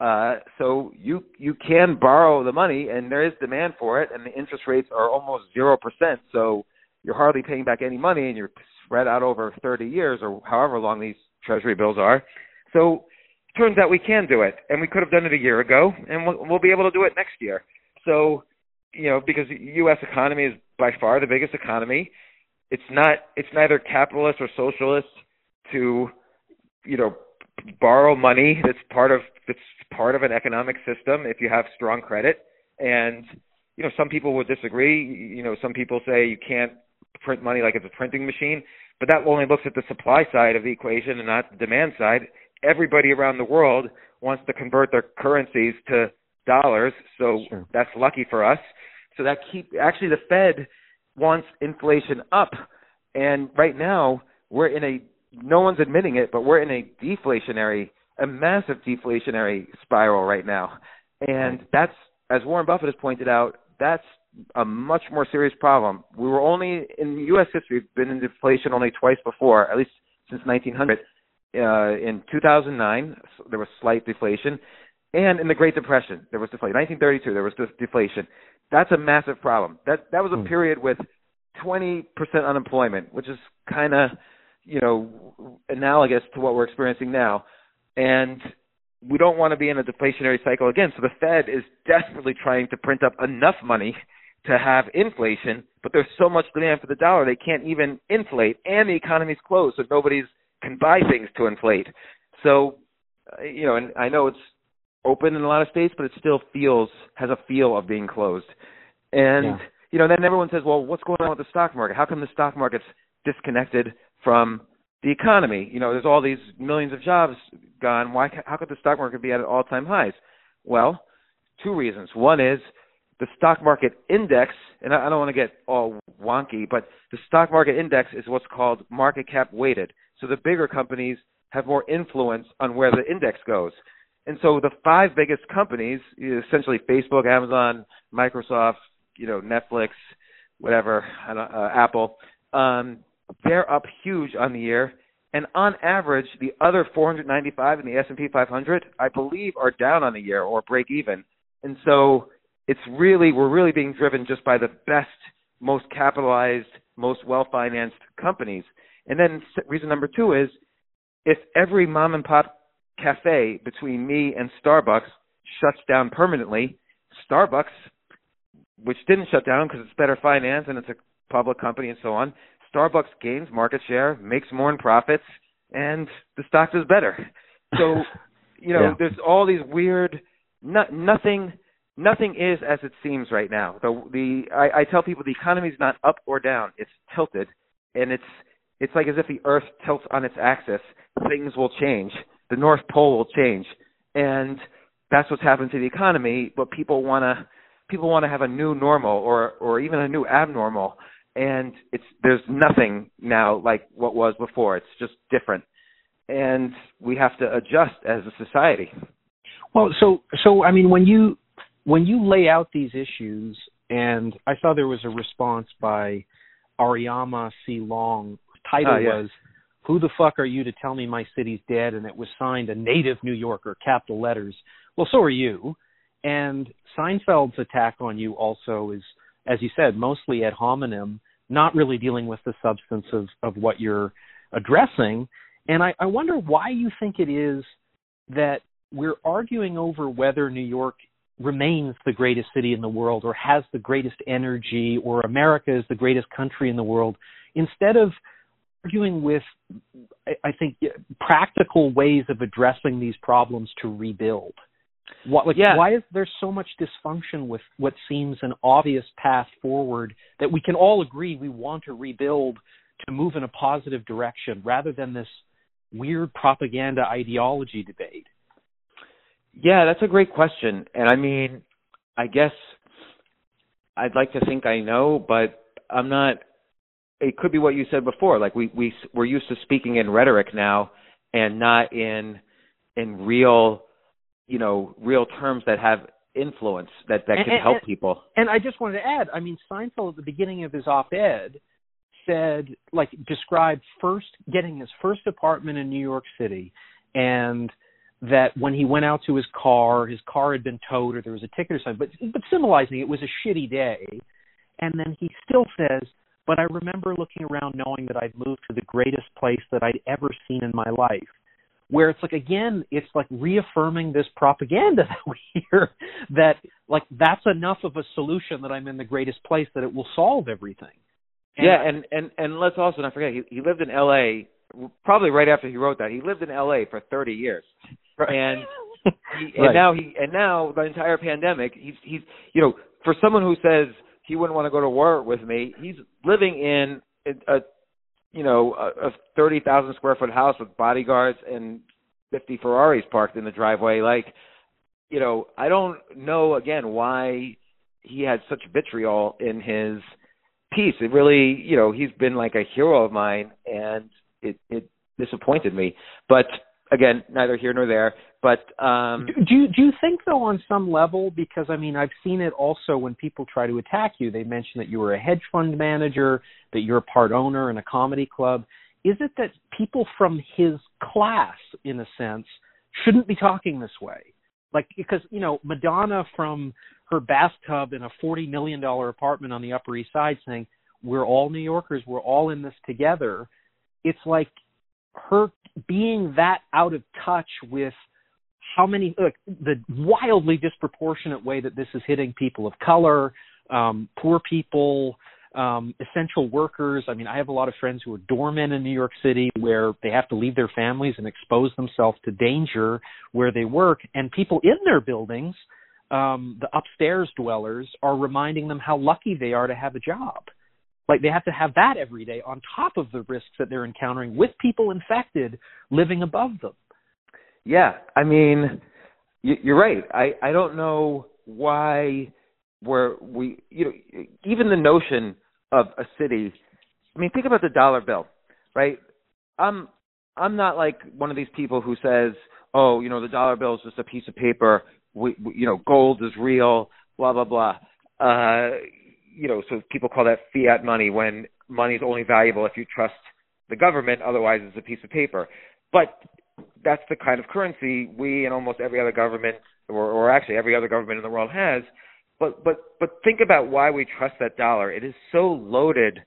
uh, so you you can borrow the money, and there is demand for it, and the interest rates are almost zero percent. So you're hardly paying back any money, and you're spread out over 30 years or however long these Treasury bills are. So turns out we can do it, and we could have done it a year ago, and we'll, we'll be able to do it next year. So you know, because the U.S. economy is by far the biggest economy, it's not it's neither capitalist or socialist to you know borrow money that's part of that's part of an economic system if you have strong credit. And you know some people would disagree. You know some people say you can't print money like it's a printing machine but that only looks at the supply side of the equation and not the demand side. Everybody around the world wants to convert their currencies to dollars so sure. that's lucky for us. So that keep actually the fed wants inflation up. And right now we're in a no one's admitting it, but we're in a deflationary, a massive deflationary spiral right now. And that's, as Warren Buffett has pointed out, that's a much more serious problem. We were only, in U.S. history, we've been in deflation only twice before, at least since 1900. Uh, in 2009, there was slight deflation. And in the Great Depression, there was deflation. 1932, there was deflation. That's a massive problem. That that was a hmm. period with 20% unemployment, which is kind of you know, analogous to what we're experiencing now. And we don't want to be in a deflationary cycle again. So the Fed is desperately trying to print up enough money to have inflation, but there's so much demand for the dollar they can't even inflate, and the economy's closed, so nobody's can buy things to inflate. So, uh, you know, and I know it's open in a lot of states, but it still feels has a feel of being closed. And yeah. you know, then everyone says, "Well, what's going on with the stock market? How come the stock market's disconnected from the economy. You know, there's all these millions of jobs gone. Why? How could the stock market be at all-time highs? Well, two reasons. One is the stock market index, and I don't want to get all wonky, but the stock market index is what's called market cap weighted. So the bigger companies have more influence on where the index goes. And so the five biggest companies, essentially Facebook, Amazon, Microsoft, you know, Netflix, whatever, uh, Apple, um, they're up huge on the year, And on average, the other 495 in the S&P 500, I believe, are down on the year or break even. And so it's really we're really being driven just by the best, most capitalized, most well-financed companies. And then reason number two is if every mom and pop cafe between me and Starbucks shuts down permanently, Starbucks, which didn't shut down because it's better financed and it's a public company and so on, Starbucks gains market share, makes more in profits, and the stock does better. So, you know, yeah. there's all these weird, no, nothing, nothing is as it seems right now. The the I, I tell people the economy is not up or down; it's tilted, and it's it's like as if the Earth tilts on its axis. Things will change. The North Pole will change, and that's what's happened to the economy. But people want to people want to have a new normal or or even a new abnormal, and it's there's nothing now like what was before. It's just different, and we have to adjust as a society. Well, so so I mean, when you when you lay out these issues, and I saw there was a response by Ariama C. Long. Title uh, yeah. was "Who the fuck are you to tell me my city's dead?" and it was signed a native New Yorker, capital letters. Well, so are you. And Seinfeld's attack on you also is, as you said, mostly ad hominem, not really dealing with the substance of, of what you're addressing. And I, I wonder why you think it is that we're arguing over whether New York remains the greatest city in the world or has the greatest energy or America is the greatest country in the world instead of arguing with I think practical ways of addressing these problems to rebuild. What, like, yeah. Why is there so much dysfunction with what seems an obvious path forward that we can all agree we want to rebuild to move in a positive direction rather than this weird propaganda ideology debate? Yeah, that's a great question. And I mean, I guess I'd like to think I know, but I'm not. It could be what you said before. Like we we we're used to speaking in rhetoric now, and not in in real you know real terms that have influence that that can help and, people. And I just wanted to add, I mean, Seinfeld at the beginning of his op-ed said, like, described first getting his first apartment in New York City, and that when he went out to his car, his car had been towed or there was a ticket or something, but but symbolizing it was a shitty day. And then he still says, but I remember looking around knowing that I'd moved to the greatest place that I'd ever seen in my life where it's like again it's like reaffirming this propaganda that we hear that like that's enough of a solution that i'm in the greatest place that it will solve everything and yeah and and and let's also not forget he, he lived in la probably right after he wrote that he lived in la for 30 years right. and he, and right. now he and now the entire pandemic he's he's you know for someone who says he wouldn't want to go to war with me he's living in a you know, a, a thirty thousand square foot house with bodyguards and fifty Ferraris parked in the driveway. Like, you know, I don't know again why he had such vitriol in his piece. It really, you know, he's been like a hero of mine, and it it disappointed me. But again, neither here nor there. But um, do, do you do you think though on some level because I mean I've seen it also when people try to attack you, they mention that you were a hedge fund manager, that you're a part owner in a comedy club. Is it that people from his class, in a sense, shouldn't be talking this way? Like because you know Madonna from her bathtub in a forty million dollar apartment on the Upper East Side saying we're all New Yorkers, we're all in this together. It's like her being that out of touch with how many look the wildly disproportionate way that this is hitting people of color, um, poor people, um, essential workers. I mean, I have a lot of friends who are doormen in New York City where they have to leave their families and expose themselves to danger where they work, and people in their buildings, um, the upstairs dwellers, are reminding them how lucky they are to have a job. Like they have to have that every day on top of the risks that they're encountering with people infected living above them. Yeah, I mean, you're right. I I don't know why where we you know even the notion of a city. I mean, think about the dollar bill, right? I'm I'm not like one of these people who says, "Oh, you know, the dollar bill is just a piece of paper. We, we you know, gold is real." Blah blah blah. Uh, you know, so people call that fiat money when money is only valuable if you trust the government. Otherwise, it's a piece of paper. But that's the kind of currency we and almost every other government, or, or actually every other government in the world has. But but but think about why we trust that dollar. It is so loaded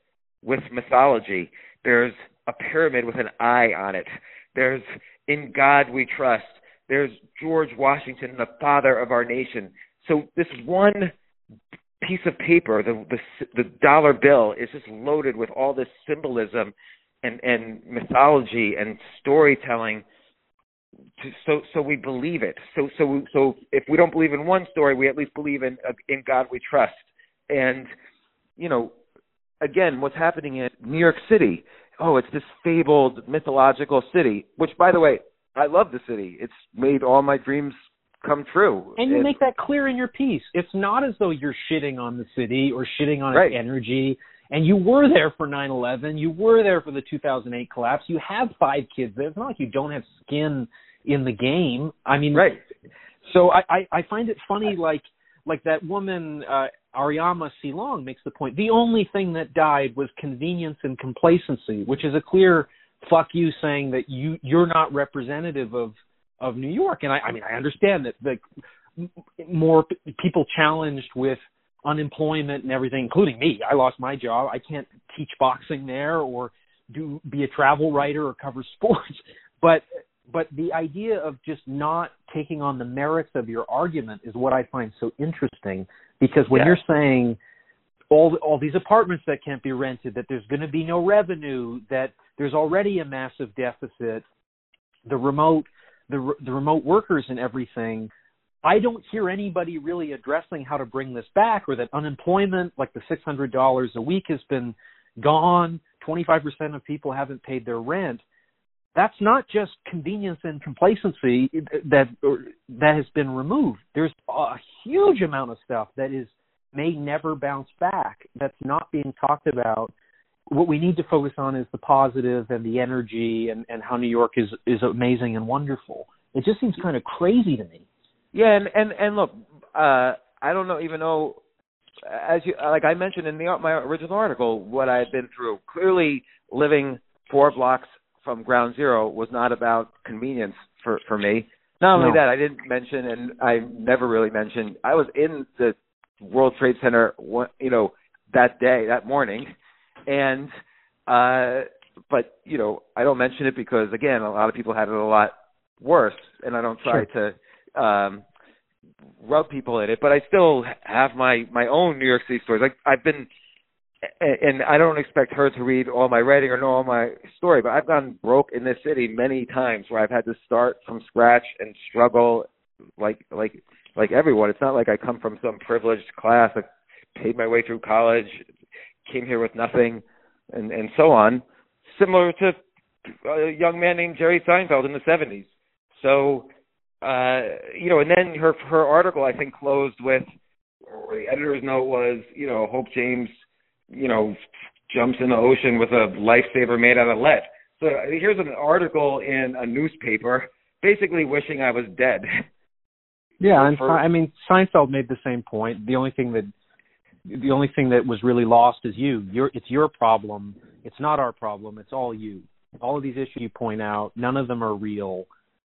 with mythology. There's a pyramid with an eye on it. There's in God we trust. There's George Washington, the father of our nation. So this one piece of paper, the the, the dollar bill, is just loaded with all this symbolism and and mythology and storytelling. To, so so we believe it. So so so if we don't believe in one story, we at least believe in in God we trust. And you know, again, what's happening in New York City? Oh, it's this fabled mythological city. Which, by the way, I love the city. It's made all my dreams come true. And you it's, make that clear in your piece. It's not as though you're shitting on the city or shitting on right. its energy. And you were there for 9/11. You were there for the 2008 collapse. You have five kids there. It's not like you don't have skin in the game. I mean, right. So I I, I find it funny, like like that woman uh, Ariama C. Long makes the point. The only thing that died was convenience and complacency, which is a clear fuck you saying that you you're not representative of of New York. And I, I mean, I understand that the more people challenged with unemployment and everything, including me. I lost my job. I can't teach boxing there or do be a travel writer or cover sports. But but the idea of just not taking on the merits of your argument is what I find so interesting because when yeah. you're saying all all these apartments that can't be rented, that there's going to be no revenue, that there's already a massive deficit, the remote the the remote workers and everything. I don't hear anybody really addressing how to bring this back, or that unemployment, like the six hundred dollars a week, has been gone. Twenty five percent of people haven't paid their rent. That's not just convenience and complacency that that has been removed. There's a huge amount of stuff that is may never bounce back. That's not being talked about what we need to focus on is the positive and the energy and, and how New York is is amazing and wonderful. It just seems kind of crazy to me. Yeah, and and and look, uh, I don't know even know as you like I mentioned in the my original article what I had been through. Clearly, living four blocks from ground zero was not about convenience for for me. Not only no. that, I didn't mention, and I never really mentioned. I was in the World Trade Center, you know, that day, that morning, and uh but you know i don't mention it because again a lot of people had it a lot worse and i don't try sure. to um rub people in it but i still have my my own new york city stories like i've been and i don't expect her to read all my writing or know all my story but i've gone broke in this city many times where i've had to start from scratch and struggle like like like everyone it's not like i come from some privileged class i paid my way through college came here with nothing, and and so on. Similar to a young man named Jerry Seinfeld in the 70s. So, uh, you know, and then her her article I think closed with or the editor's note was, you know, Hope James, you know, jumps in the ocean with a lifesaver made out of lead. So here's an article in a newspaper, basically wishing I was dead. Yeah, and I mean Seinfeld made the same point. The only thing that the only thing that was really lost is you. Your it's your problem. It's not our problem. It's all you. All of these issues you point out, none of them are real.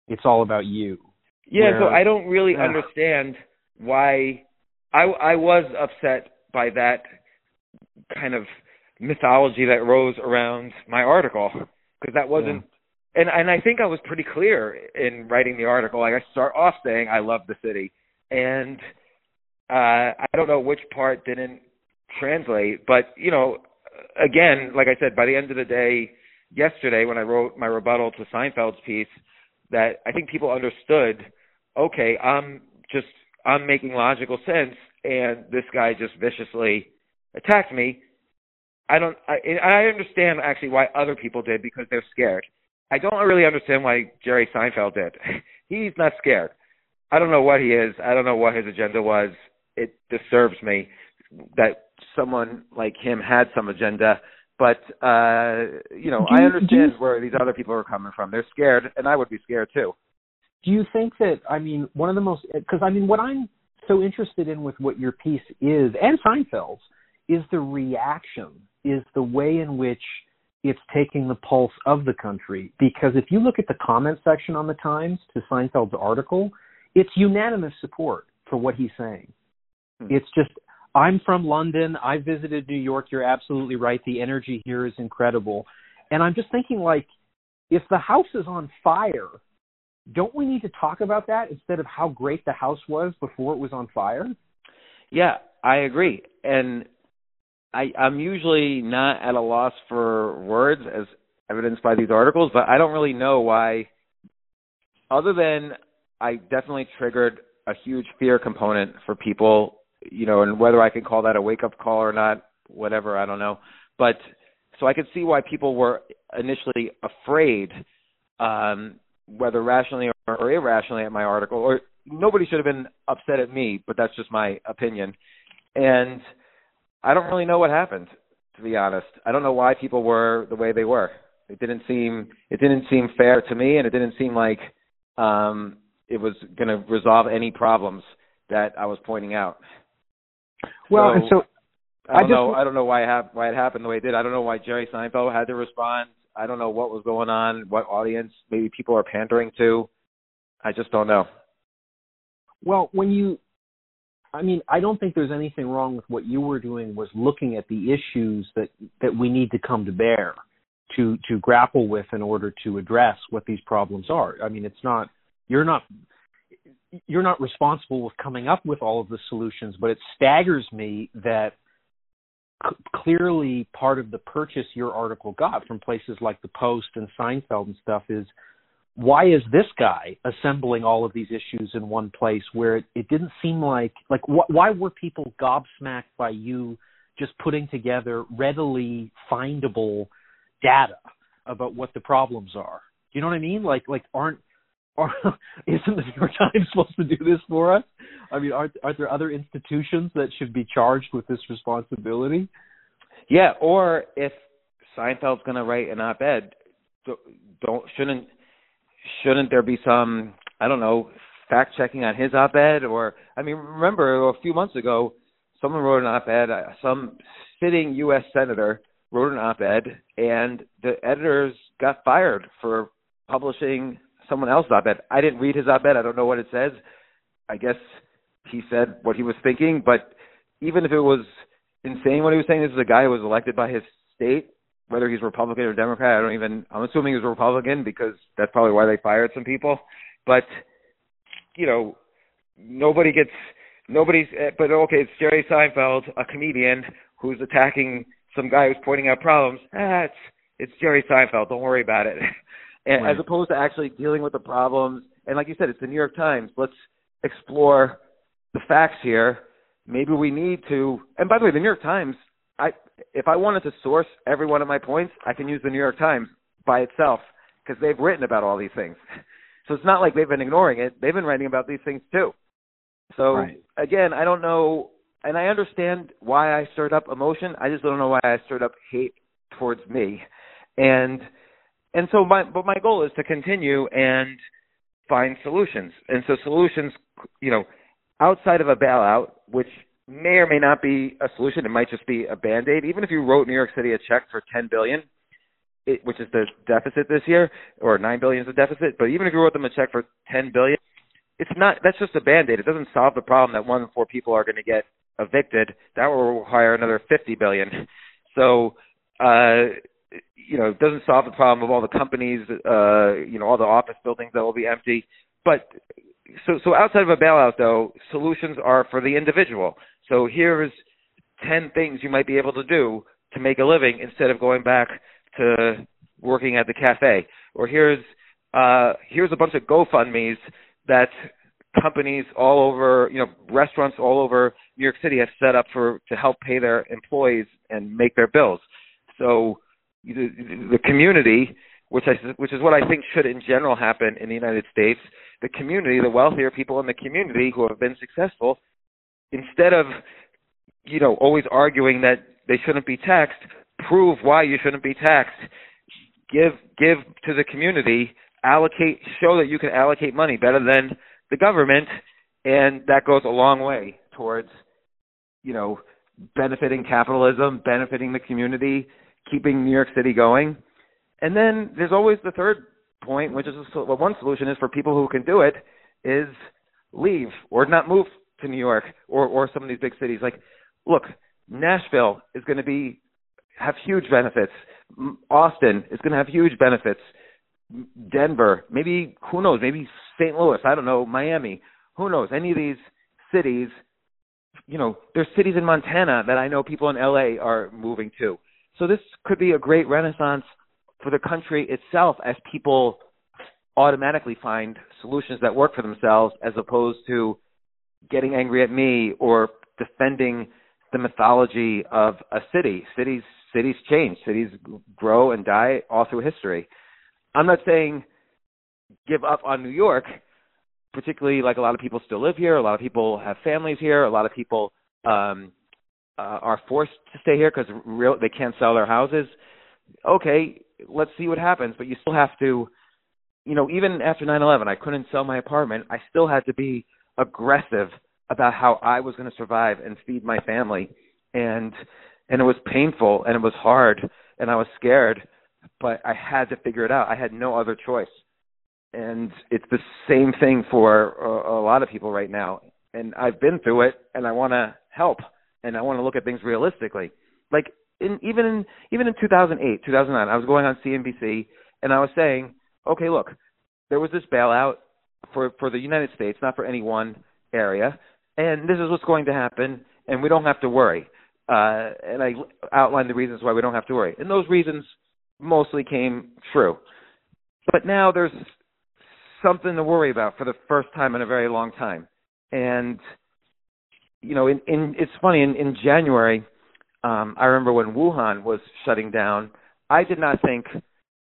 It's all about you. Yeah, Where, so I don't really understand why I I was upset by that kind of mythology that rose around my article because that wasn't yeah. and and I think I was pretty clear in writing the article. Like I start off saying I love the city and uh, I don't know which part didn't translate, but you know, again, like I said, by the end of the day, yesterday when I wrote my rebuttal to Seinfeld's piece, that I think people understood. Okay, I'm just I'm making logical sense, and this guy just viciously attacked me. I don't. I, I understand actually why other people did because they're scared. I don't really understand why Jerry Seinfeld did. He's not scared. I don't know what he is. I don't know what his agenda was it disturbs me that someone like him had some agenda. But uh, you know, you, I understand you, where these other people are coming from. They're scared, and I would be scared too. Do you think that? I mean, one of the most because I mean, what I'm so interested in with what your piece is, and Seinfeld's, is the reaction, is the way in which it's taking the pulse of the country because if you look at the comment section on the Times to Seinfeld's article, it's unanimous support for what he's saying. Hmm. It's just I'm from London. I visited New York. You're absolutely right. The energy here is incredible. And I'm just thinking like if the house is on fire, don't we need to talk about that instead of how great the house was before it was on fire? Yeah, I agree. And I, I'm usually not at a loss for words as evidenced by these articles, but I don't really know why other than I definitely triggered a huge fear component for people, you know, and whether I can call that a wake up call or not, whatever, I don't know. But so I could see why people were initially afraid um whether rationally or, or irrationally at my article or nobody should have been upset at me, but that's just my opinion. And I don't really know what happened, to be honest. I don't know why people were the way they were. It didn't seem it didn't seem fair to me, and it didn't seem like um, it was going to resolve any problems that I was pointing out. Well, so, and so I don't I just, know. I don't know why it, hap- why it happened the way it did. I don't know why Jerry Seinfeld had to respond. I don't know what was going on, what audience maybe people are pandering to. I just don't know. Well, when you I mean, I don't think there's anything wrong with what you were doing was looking at the issues that that we need to come to bear to to grapple with in order to address what these problems are. I mean, it's not you're not you're not responsible with coming up with all of the solutions, but it staggers me that c- clearly part of the purchase your article got from places like the Post and Seinfeld and stuff is why is this guy assembling all of these issues in one place where it, it didn't seem like like wh- why were people gobsmacked by you just putting together readily findable data about what the problems are? Do you know what i mean? Like like aren't are, isn't the New York Times supposed to do this for us? I mean, aren't aren't there other institutions that should be charged with this responsibility? Yeah, or if Seinfeld's going to write an op-ed, don't shouldn't shouldn't there be some I don't know fact checking on his op-ed or I mean remember a few months ago someone wrote an op-ed uh, some sitting U.S. senator wrote an op-ed and the editors got fired for publishing someone else's op-ed. I didn't read his op-ed. I don't know what it says. I guess he said what he was thinking, but even if it was insane what he was saying, this is a guy who was elected by his state whether he's Republican or Democrat, I don't even. I'm assuming he's a Republican because that's probably why they fired some people. But you know, nobody gets nobody's. Eh, but okay, it's Jerry Seinfeld, a comedian who's attacking some guy who's pointing out problems. Ah, it's it's Jerry Seinfeld. Don't worry about it. and, right. As opposed to actually dealing with the problems. And like you said, it's the New York Times. Let's explore the facts here. Maybe we need to. And by the way, the New York Times I if I wanted to source every one of my points, I can use the New York Times by itself because they've written about all these things. So it's not like they've been ignoring it; they've been writing about these things too. So right. again, I don't know, and I understand why I stirred up emotion. I just don't know why I stirred up hate towards me, and and so my but my goal is to continue and find solutions, and so solutions, you know, outside of a bailout, which may or may not be a solution. It might just be a band aid. Even if you wrote New York City a check for ten billion, it, which is the deficit this year, or nine billion is the deficit. But even if you wrote them a check for ten billion, it's not. That's just a band aid. It doesn't solve the problem that one in four people are going to get evicted. That will require another fifty billion. So. uh you know, it doesn't solve the problem of all the companies, uh, you know, all the office buildings that will be empty. But so so outside of a bailout though, solutions are for the individual. So here's 10 things you might be able to do to make a living instead of going back to working at the cafe. Or here's uh, here's a bunch of GoFundmes that companies all over, you know, restaurants all over New York City have set up for to help pay their employees and make their bills. So the, the community, which I which is what I think should in general happen in the United States, the community, the wealthier people in the community who have been successful instead of you know always arguing that they shouldn't be taxed, prove why you shouldn't be taxed. Give give to the community, allocate show that you can allocate money better than the government and that goes a long way towards you know benefiting capitalism, benefiting the community, keeping New York City going. And then there's always the third point, which is well, one solution is for people who can do it is leave or not move to New York or or some of these big cities. Like, look, Nashville is going to be have huge benefits. Austin is going to have huge benefits. Denver, maybe who knows, maybe St. Louis, I don't know, Miami, who knows, any of these cities, you know, there's cities in Montana that I know people in LA are moving to. So this could be a great renaissance for the country itself as people automatically find solutions that work for themselves as opposed to getting angry at me or defending the mythology of a city. Cities cities change, cities grow and die all through history. I'm not saying give up on New York, particularly like a lot of people still live here, a lot of people have families here, a lot of people um uh, are forced to stay here because real they can't sell their houses. Okay, let's see what happens, but you still have to you know, even after 9/11, I couldn't sell my apartment. I still had to be aggressive about how I was going to survive and feed my family, and and it was painful and it was hard and I was scared, but I had to figure it out. I had no other choice, and it's the same thing for a, a lot of people right now. And I've been through it, and I want to help, and I want to look at things realistically. Like in even in even in 2008, 2009, I was going on CNBC, and I was saying okay, look, there was this bailout for for the United States, not for any one area, and this is what's going to happen, and we don't have to worry. Uh, and I outlined the reasons why we don't have to worry, and those reasons mostly came true. But now there's something to worry about for the first time in a very long time, and you know, in, in it's funny in, in January, um, I remember when Wuhan was shutting down. I did not think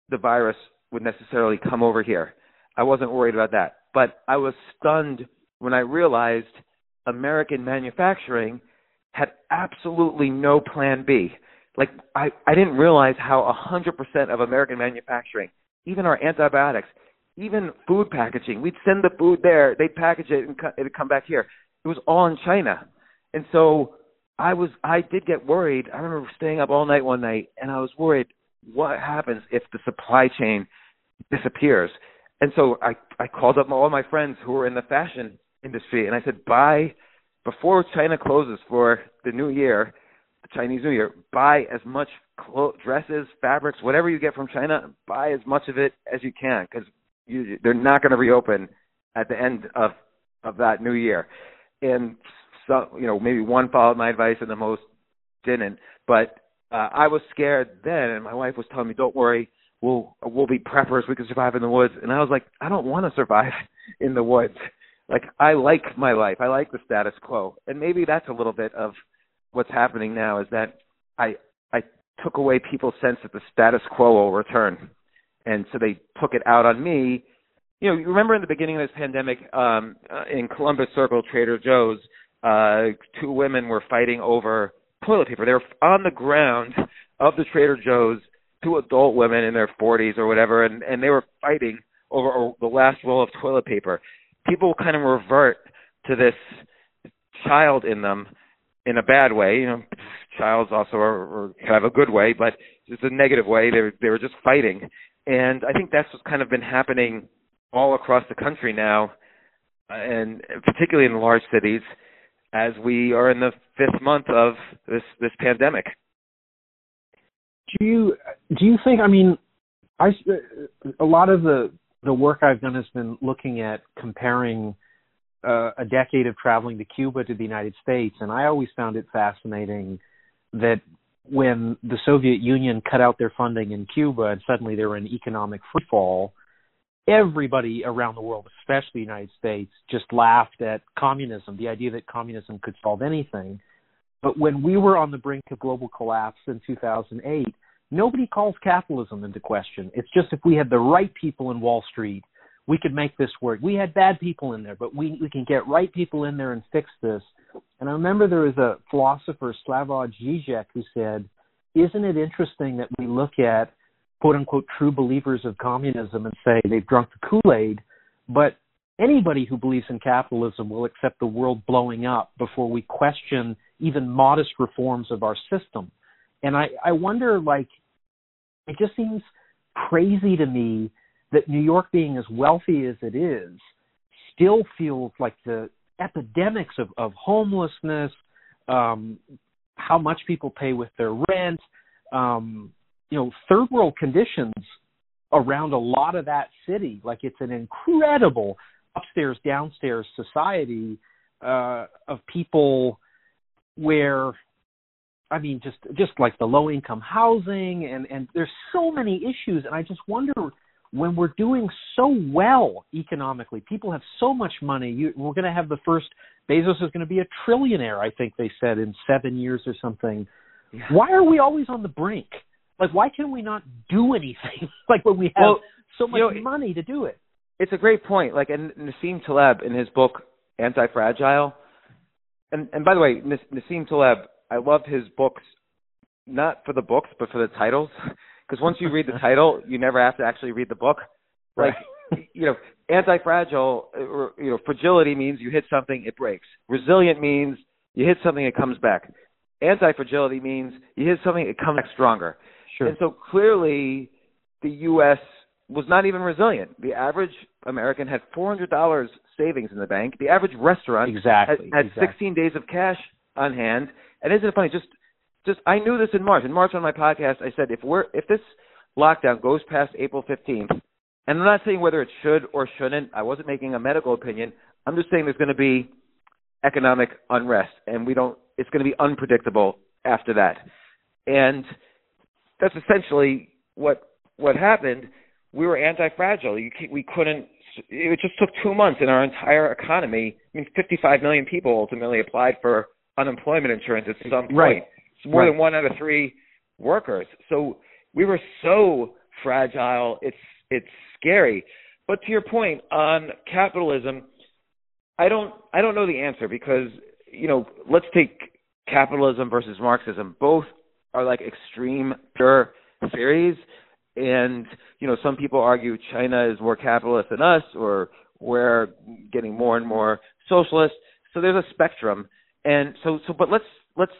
the virus would necessarily come over here. I wasn't worried about that. But I was stunned when I realized American manufacturing had absolutely no plan B. Like I, I didn't realize how 100% of American manufacturing, even our antibiotics, even food packaging, we'd send the food there, they'd package it and it'd come back here. It was all in China. And so I was I did get worried. I remember staying up all night one night and I was worried what happens if the supply chain disappears. And so I I called up all my friends who were in the fashion industry and I said, buy before China closes for the new year, Chinese New Year, buy as much clo- dresses, fabrics, whatever you get from China, buy as much of it as you can because you, they're not going to reopen at the end of of that new year. And so you know maybe one followed my advice and the most didn't. But uh, I was scared then, and my wife was telling me, "Don't worry, we'll we'll be preppers. We can survive in the woods." And I was like, "I don't want to survive in the woods. Like I like my life. I like the status quo." And maybe that's a little bit of what's happening now is that I I took away people's sense that the status quo will return, and so they took it out on me. You know, you remember in the beginning of this pandemic, um, uh, in Columbus Circle, Trader Joe's, uh, two women were fighting over toilet paper. They were on the ground of the Trader Joe's, two adult women in their 40s or whatever, and and they were fighting over the last roll of toilet paper. People kind of revert to this child in them in a bad way. You know, childs also are, are kind of a good way, but it's a negative way. They were, they were just fighting, and I think that's what's kind of been happening all across the country now, and particularly in large cities as we are in the fifth month of this this pandemic. Do you do you think? I mean, I a lot of the the work I've done has been looking at comparing uh, a decade of traveling to Cuba to the United States, and I always found it fascinating that when the Soviet Union cut out their funding in Cuba and suddenly they were in economic freefall, everybody around the world, especially the United States, just laughed at communism, the idea that communism could solve anything. But when we were on the brink of global collapse in 2008, nobody calls capitalism into question. It's just if we had the right people in Wall Street, we could make this work. We had bad people in there, but we, we can get right people in there and fix this. And I remember there was a philosopher, Slavoj Žižek, who said, Isn't it interesting that we look at quote unquote true believers of communism and say they've drunk the Kool Aid, but anybody who believes in capitalism will accept the world blowing up before we question even modest reforms of our system. And I, I wonder, like, it just seems crazy to me that New York, being as wealthy as it is, still feels like the epidemics of, of homelessness, um, how much people pay with their rent, um, you know, third world conditions around a lot of that city. Like it's an incredible upstairs downstairs society uh, of people where I mean just just like the low income housing and and there's so many issues. And I just wonder when we're doing so well economically people have so much money. You, we're going to have the first Bezos is going to be a trillionaire I think they said in 7 years or something. Why are we always on the brink like why can we not do anything like when we have well, so much you know, money to do it it's a great point like and Nassim Taleb in his book Anti-Fragile and and by the way Nassim Taleb I love his books, not for the books, but for the titles. Because once you read the title, you never have to actually read the book. Like, right. you know, anti-fragile, uh, or, you know, fragility means you hit something, it breaks. Resilient means you hit something, it comes back. Anti-fragility means you hit something, it comes back stronger. Sure. And so clearly, the U.S. was not even resilient. The average American had $400 savings in the bank. The average restaurant exactly, had, had exactly. 16 days of cash on hand. And isn't it funny? Just, just I knew this in March. In March on my podcast, I said if we're if this lockdown goes past April 15th, and I'm not saying whether it should or shouldn't. I wasn't making a medical opinion. I'm just saying there's going to be economic unrest, and we don't. It's going to be unpredictable after that, and that's essentially what what happened. We were anti-fragile. You, we couldn't. It just took two months, and our entire economy. I mean, 55 million people ultimately applied for unemployment insurance at some point. Right. It's more right. than one out of three workers. So we were so fragile. It's it's scary. But to your point on capitalism, I don't I don't know the answer because you know let's take capitalism versus Marxism. Both are like extreme pure theories, and you know some people argue China is more capitalist than us, or we're getting more and more socialist. So there's a spectrum. And so, so, but let's let's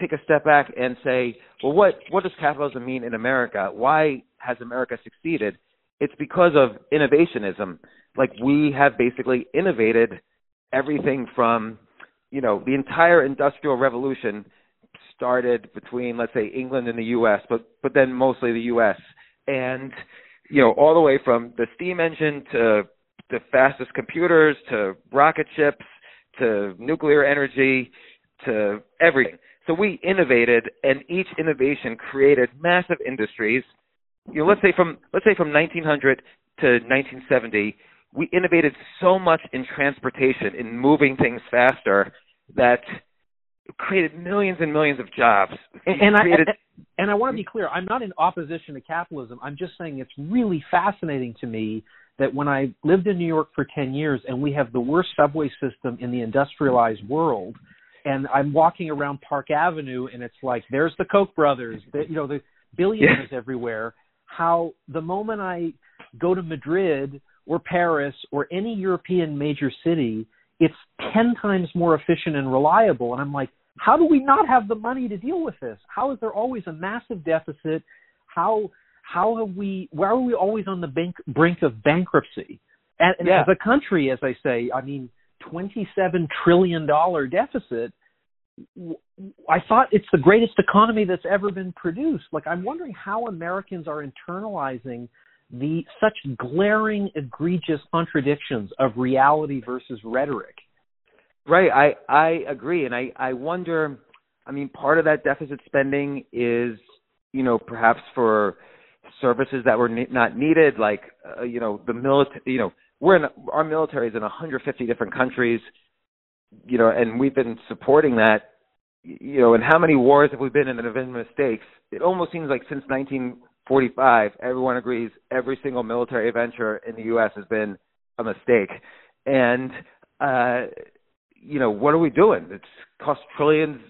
take a step back and say, well, what what does capitalism mean in America? Why has America succeeded? It's because of innovationism. Like we have basically innovated everything from, you know, the entire industrial revolution started between, let's say, England and the U.S., but but then mostly the U.S. and you know all the way from the steam engine to the fastest computers to rocket ships to nuclear energy to everything. So we innovated, and each innovation created massive industries. You know, let's say from let's say from 1900 to 1970, we innovated so much in transportation, in moving things faster, that created millions and millions of jobs. And, and created... I and, I want to be clear, I'm not in opposition to capitalism. I'm just saying it's really fascinating to me that when I lived in New York for 10 years and we have the worst subway system in the industrialized world, and I'm walking around Park Avenue and it's like, there's the Koch brothers, the, you know, the billionaires yeah. everywhere. How the moment I go to Madrid or Paris or any European major city, it's 10 times more efficient and reliable. And I'm like, how do we not have the money to deal with this? How is there always a massive deficit? How how have we why are we always on the brink brink of bankruptcy and, and yeah. as a country as i say i mean 27 trillion dollar deficit i thought it's the greatest economy that's ever been produced like i'm wondering how americans are internalizing the such glaring egregious contradictions of reality versus rhetoric right i i agree and i i wonder i mean part of that deficit spending is you know perhaps for services that were ne- not needed, like uh, you know the military. You know, we're in our military is in 150 different countries. You know, and we've been supporting that. You know, and how many wars have we been in that have been mistakes? It almost seems like since 1945, everyone agrees every single military adventure in the U.S. has been a mistake. And uh, you know, what are we doing? It's cost trillions.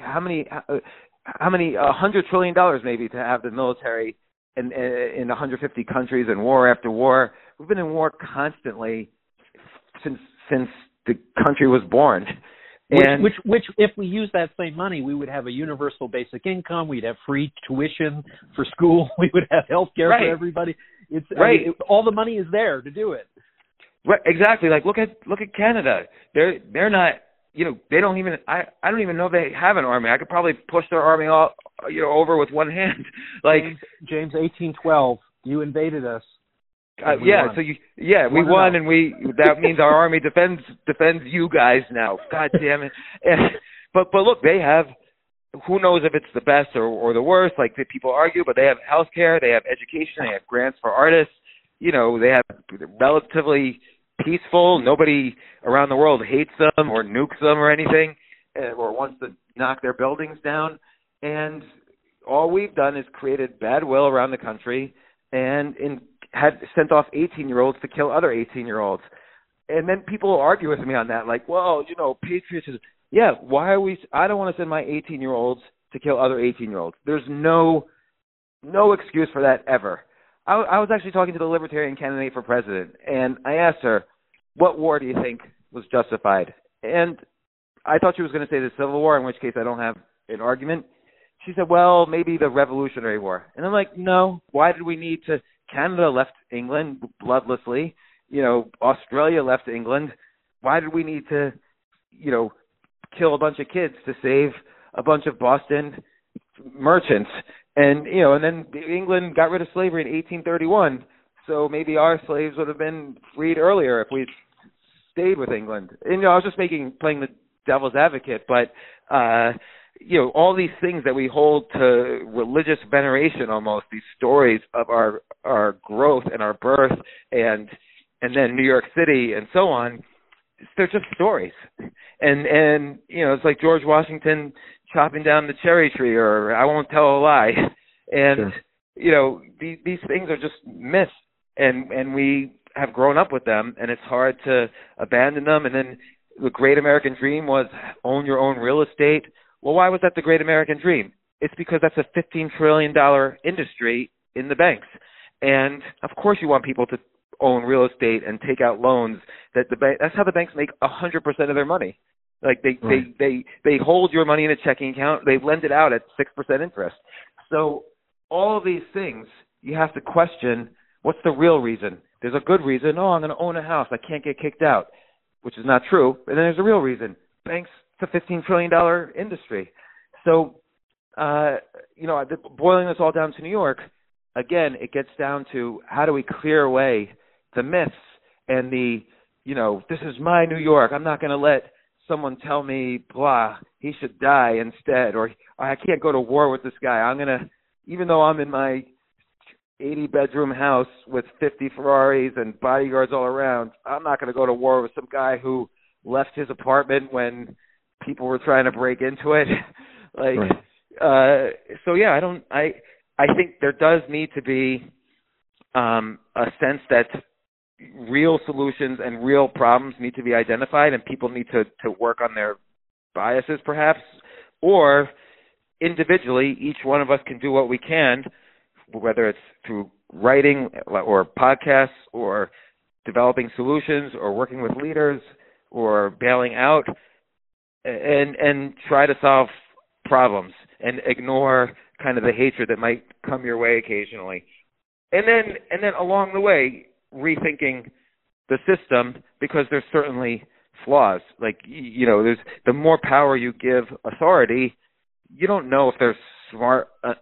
How many? How, how many? A hundred trillion dollars maybe to have the military in, in 150 countries and war after war. We've been in war constantly since since the country was born, And, which, which, which, if we use that same money, we would have a universal basic income. We'd have free tuition for school. We would have health care right. for everybody. It's right. I mean, it, all the money is there to do it. Right, exactly. Like look at look at Canada. They're they're not. You know, they don't even. I I don't even know if they have an army. I could probably push their army all you know over with one hand. Like James, James eighteen twelve. You invaded us. Uh, yeah, won. so you yeah, we won and we that means our army defends defends you guys now. God damn it. And, but but look, they have who knows if it's the best or or the worst, like the people argue, but they have health care, they have education, they have grants for artists, you know, they have relatively peaceful, nobody around the world hates them or nukes them or anything eh, or wants to knock their buildings down and all we've done is created bad will around the country and in had sent off 18 year olds to kill other 18 year olds. And then people argue with me on that, like, well, you know, patriotism. Yeah, why are we? I don't want to send my 18 year olds to kill other 18 year olds. There's no, no excuse for that ever. I, I was actually talking to the Libertarian candidate for president, and I asked her, what war do you think was justified? And I thought she was going to say the Civil War, in which case I don't have an argument. She said, well, maybe the Revolutionary War. And I'm like, no, why did we need to? Canada left England bloodlessly. You know, Australia left England. Why did we need to, you know, kill a bunch of kids to save a bunch of Boston merchants? And you know, and then England got rid of slavery in 1831. So maybe our slaves would have been freed earlier if we stayed with England. And you know, I was just making playing the devil's advocate, but uh you know all these things that we hold to religious veneration almost these stories of our our growth and our birth and and then New York City and so on they're just stories and and you know it's like George Washington chopping down the cherry tree or I won't tell a lie and sure. you know these these things are just myths and and we have grown up with them and it's hard to abandon them and then the great American dream was own your own real estate well, why was that the great American dream? It's because that's a $15 trillion industry in the banks. And of course you want people to own real estate and take out loans that the bank that's how the banks make a hundred percent of their money. Like they, right. they they they hold your money in a checking account, they lend it out at six percent interest. So all of these things you have to question what's the real reason? There's a good reason, oh I'm gonna own a house, I can't get kicked out, which is not true. And then there's a real reason. Banks it's a $15 trillion industry. So, uh, you know, boiling this all down to New York, again, it gets down to how do we clear away the myths and the, you know, this is my New York. I'm not going to let someone tell me, blah, he should die instead, or I can't go to war with this guy. I'm going to, even though I'm in my 80 bedroom house with 50 Ferraris and bodyguards all around, I'm not going to go to war with some guy who left his apartment when people were trying to break into it. like right. uh so yeah, I don't I I think there does need to be um a sense that real solutions and real problems need to be identified and people need to to work on their biases perhaps or individually each one of us can do what we can whether it's through writing or podcasts or developing solutions or working with leaders or bailing out and and try to solve problems and ignore kind of the hatred that might come your way occasionally. And then and then along the way rethinking the system because there's certainly flaws. Like you know, there's the more power you give authority, you don't know if they're smart uh,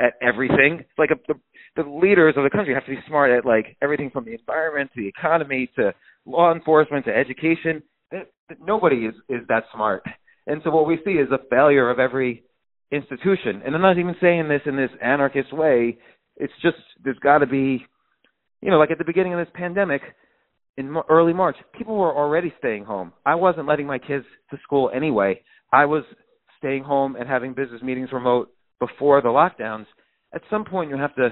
at everything. Like the the leaders of the country have to be smart at like everything from the environment to the economy to law enforcement to education nobody is is that smart. And so what we see is a failure of every institution. And I'm not even saying this in this anarchist way. It's just there's got to be, you know, like at the beginning of this pandemic, in early March, people were already staying home. I wasn't letting my kids to school anyway. I was staying home and having business meetings remote before the lockdowns. At some point, you have to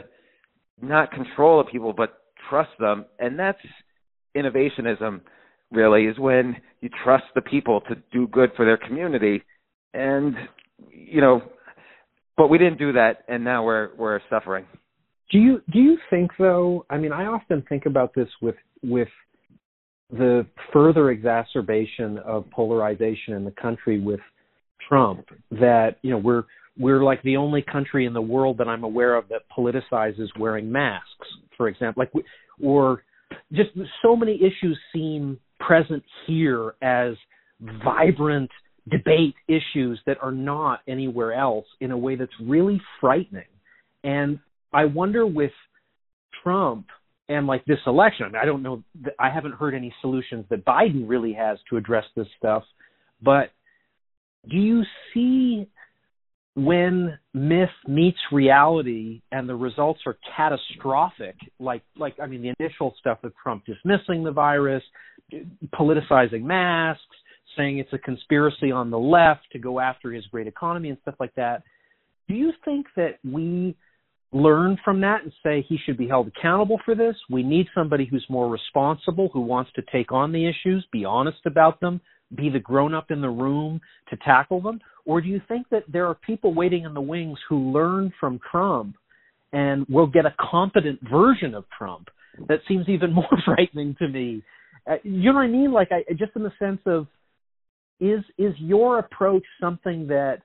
not control the people, but trust them, and that's innovationism really is when you trust the people to do good for their community and you know but we didn't do that and now we're we're suffering do you do you think though i mean i often think about this with with the further exacerbation of polarization in the country with Trump that you know we're we're like the only country in the world that I'm aware of that politicizes wearing masks, for example, like or just so many issues seem present here as vibrant debate issues that are not anywhere else in a way that's really frightening. And I wonder with Trump and like this election, I don't know, I haven't heard any solutions that Biden really has to address this stuff, but do you see when myth meets reality and the results are catastrophic like like i mean the initial stuff of trump dismissing the virus politicizing masks saying it's a conspiracy on the left to go after his great economy and stuff like that do you think that we learn from that and say he should be held accountable for this we need somebody who's more responsible who wants to take on the issues be honest about them be the grown up in the room to tackle them? Or do you think that there are people waiting in the wings who learn from Trump and will get a competent version of Trump that seems even more frightening to me? Uh, you know what I mean? Like, I just in the sense of is is your approach something that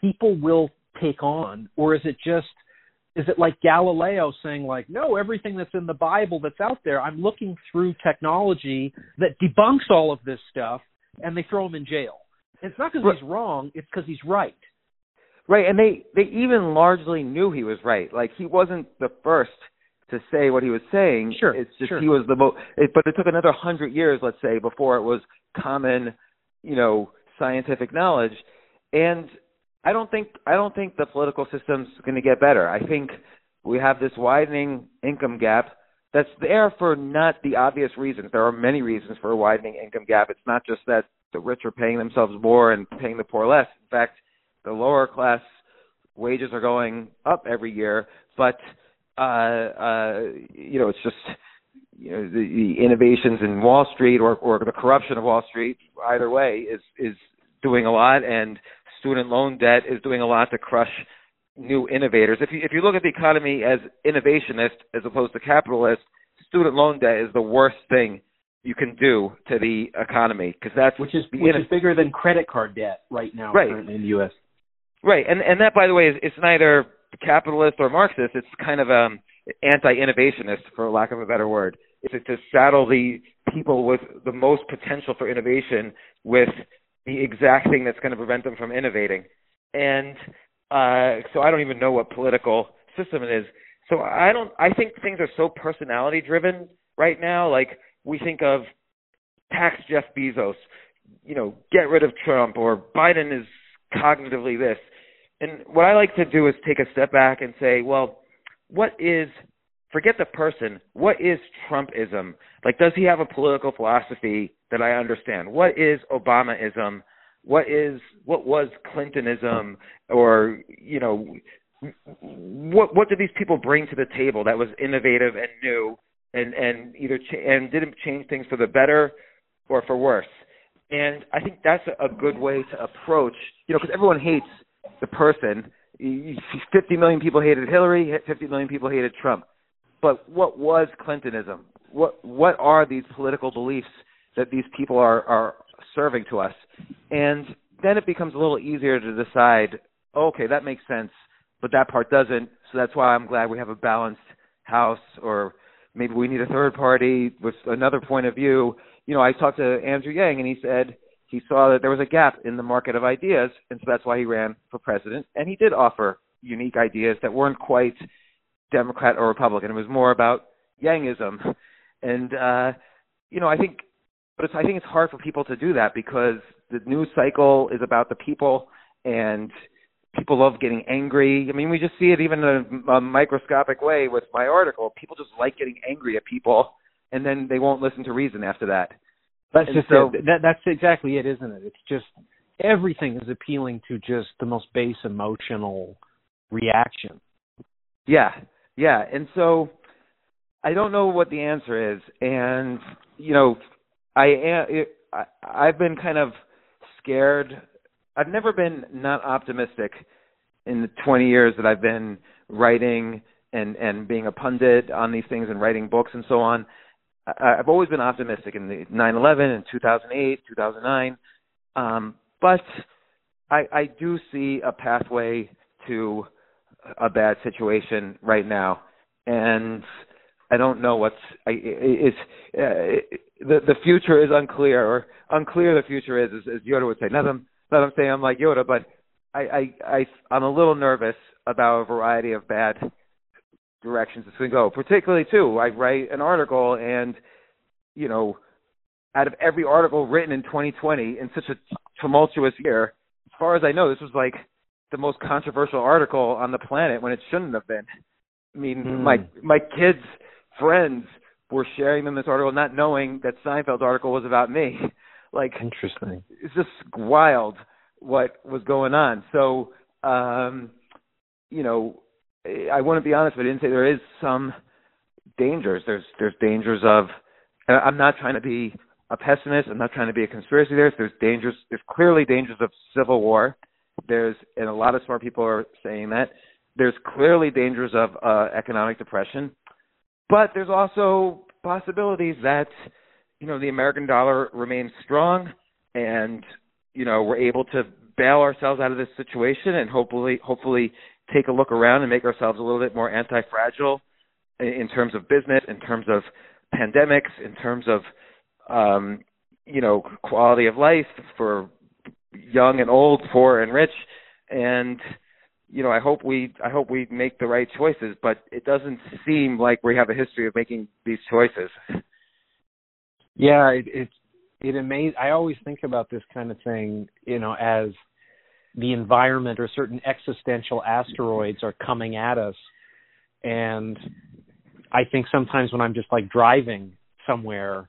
people will take on, or is it just is it like Galileo saying like, no, everything that's in the Bible that's out there, I'm looking through technology that debunks all of this stuff, and they throw him in jail. And it's not because right. he's wrong; it's because he's right. Right, and they they even largely knew he was right. Like he wasn't the first to say what he was saying. Sure, it's just sure. he was the most. It, but it took another hundred years, let's say, before it was common, you know, scientific knowledge. And I don't think I don't think the political system's going to get better. I think we have this widening income gap that's there for not the obvious reasons. There are many reasons for a widening income gap. It's not just that the rich are paying themselves more and paying the poor less. In fact, the lower class wages are going up every year, but uh uh you know, it's just you know the, the innovations in Wall Street or or the corruption of Wall Street either way is is doing a lot and student loan debt is doing a lot to crush new innovators. If you if you look at the economy as innovationist as opposed to capitalist, student loan debt is the worst thing you can do to the economy because that's which is which is bigger than credit card debt right now right. currently in the U.S. Right, and and that by the way is it's neither capitalist or Marxist. It's kind of um anti-innovationist, for lack of a better word. It's to saddle the people with the most potential for innovation with the exact thing that's going to prevent them from innovating. And uh, so I don't even know what political system it is. So I don't. I think things are so personality driven right now. Like we think of tax Jeff Bezos, you know, get rid of Trump, or Biden is cognitively this. And what I like to do is take a step back and say, well, what is forget the person. What is Trumpism? Like, does he have a political philosophy that I understand? What is Obamaism? What is what was Clintonism? Or you know, what what did these people bring to the table that was innovative and new, and and either ch- and didn't change things for the better or for worse? And I think that's a good way to approach, you know, because everyone hates the person. 50 million people hated Hillary, 50 million people hated Trump but what was Clintonism? What what are these political beliefs that these people are are serving to us? And then it becomes a little easier to decide. Okay, that makes sense, but that part doesn't. So that's why I'm glad we have a balanced house, or maybe we need a third party with another point of view. You know, I talked to Andrew Yang, and he said he saw that there was a gap in the market of ideas, and so that's why he ran for president. And he did offer unique ideas that weren't quite Democrat or Republican. It was more about Yangism, and uh, you know, I think, but it's, I think it's hard for people to do that because the news cycle is about the people, and people love getting angry. I mean, we just see it even in a, a microscopic way with my article. People just like getting angry at people, and then they won't listen to reason after that. That's and just so, it. That, that's exactly it, isn't it? It's just everything is appealing to just the most base emotional reaction. Yeah, yeah, and so I don't know what the answer is, and you know, I am. I, I've been kind of scared. I've never been not optimistic in the 20 years that I've been writing and and being a pundit on these things and writing books and so on. I, I've always been optimistic in the 9/11 and 2008, 2009, um, but I, I do see a pathway to a bad situation right now, and I don't know what's I, it's uh, the the future is unclear or unclear the future is as, as Yoda would say. Not I'm, not I'm saying I'm like Yoda, but I, I I I'm a little nervous about a variety of bad directions this can go. Particularly too, I write an article and you know, out of every article written in 2020 in such a tumultuous year, as far as I know, this was like the most controversial article on the planet when it shouldn't have been. I mean, mm. my my kids' friends were sharing them this article, not knowing that Seinfeld's article was about me. Like, interesting. It's just wild what was going on. So, um, you know, I want to be honest, but I didn't say there is some dangers. There's there's dangers of. I'm not trying to be a pessimist. I'm not trying to be a conspiracy theorist. There's dangers. There's clearly dangers of civil war. There's and a lot of smart people are saying that. There's clearly dangers of uh, economic depression, but there's also possibilities that you know the American dollar remains strong, and you know we're able to bail ourselves out of this situation and hopefully hopefully take a look around and make ourselves a little bit more anti-fragile in terms of business, in terms of pandemics, in terms of um, you know quality of life for young and old, poor and rich, and you know I hope we I hope we make the right choices, but it doesn't seem like we have a history of making these choices. Yeah, it it, it amazes. I always think about this kind of thing, you know, as the environment or certain existential asteroids are coming at us, and I think sometimes when I'm just like driving somewhere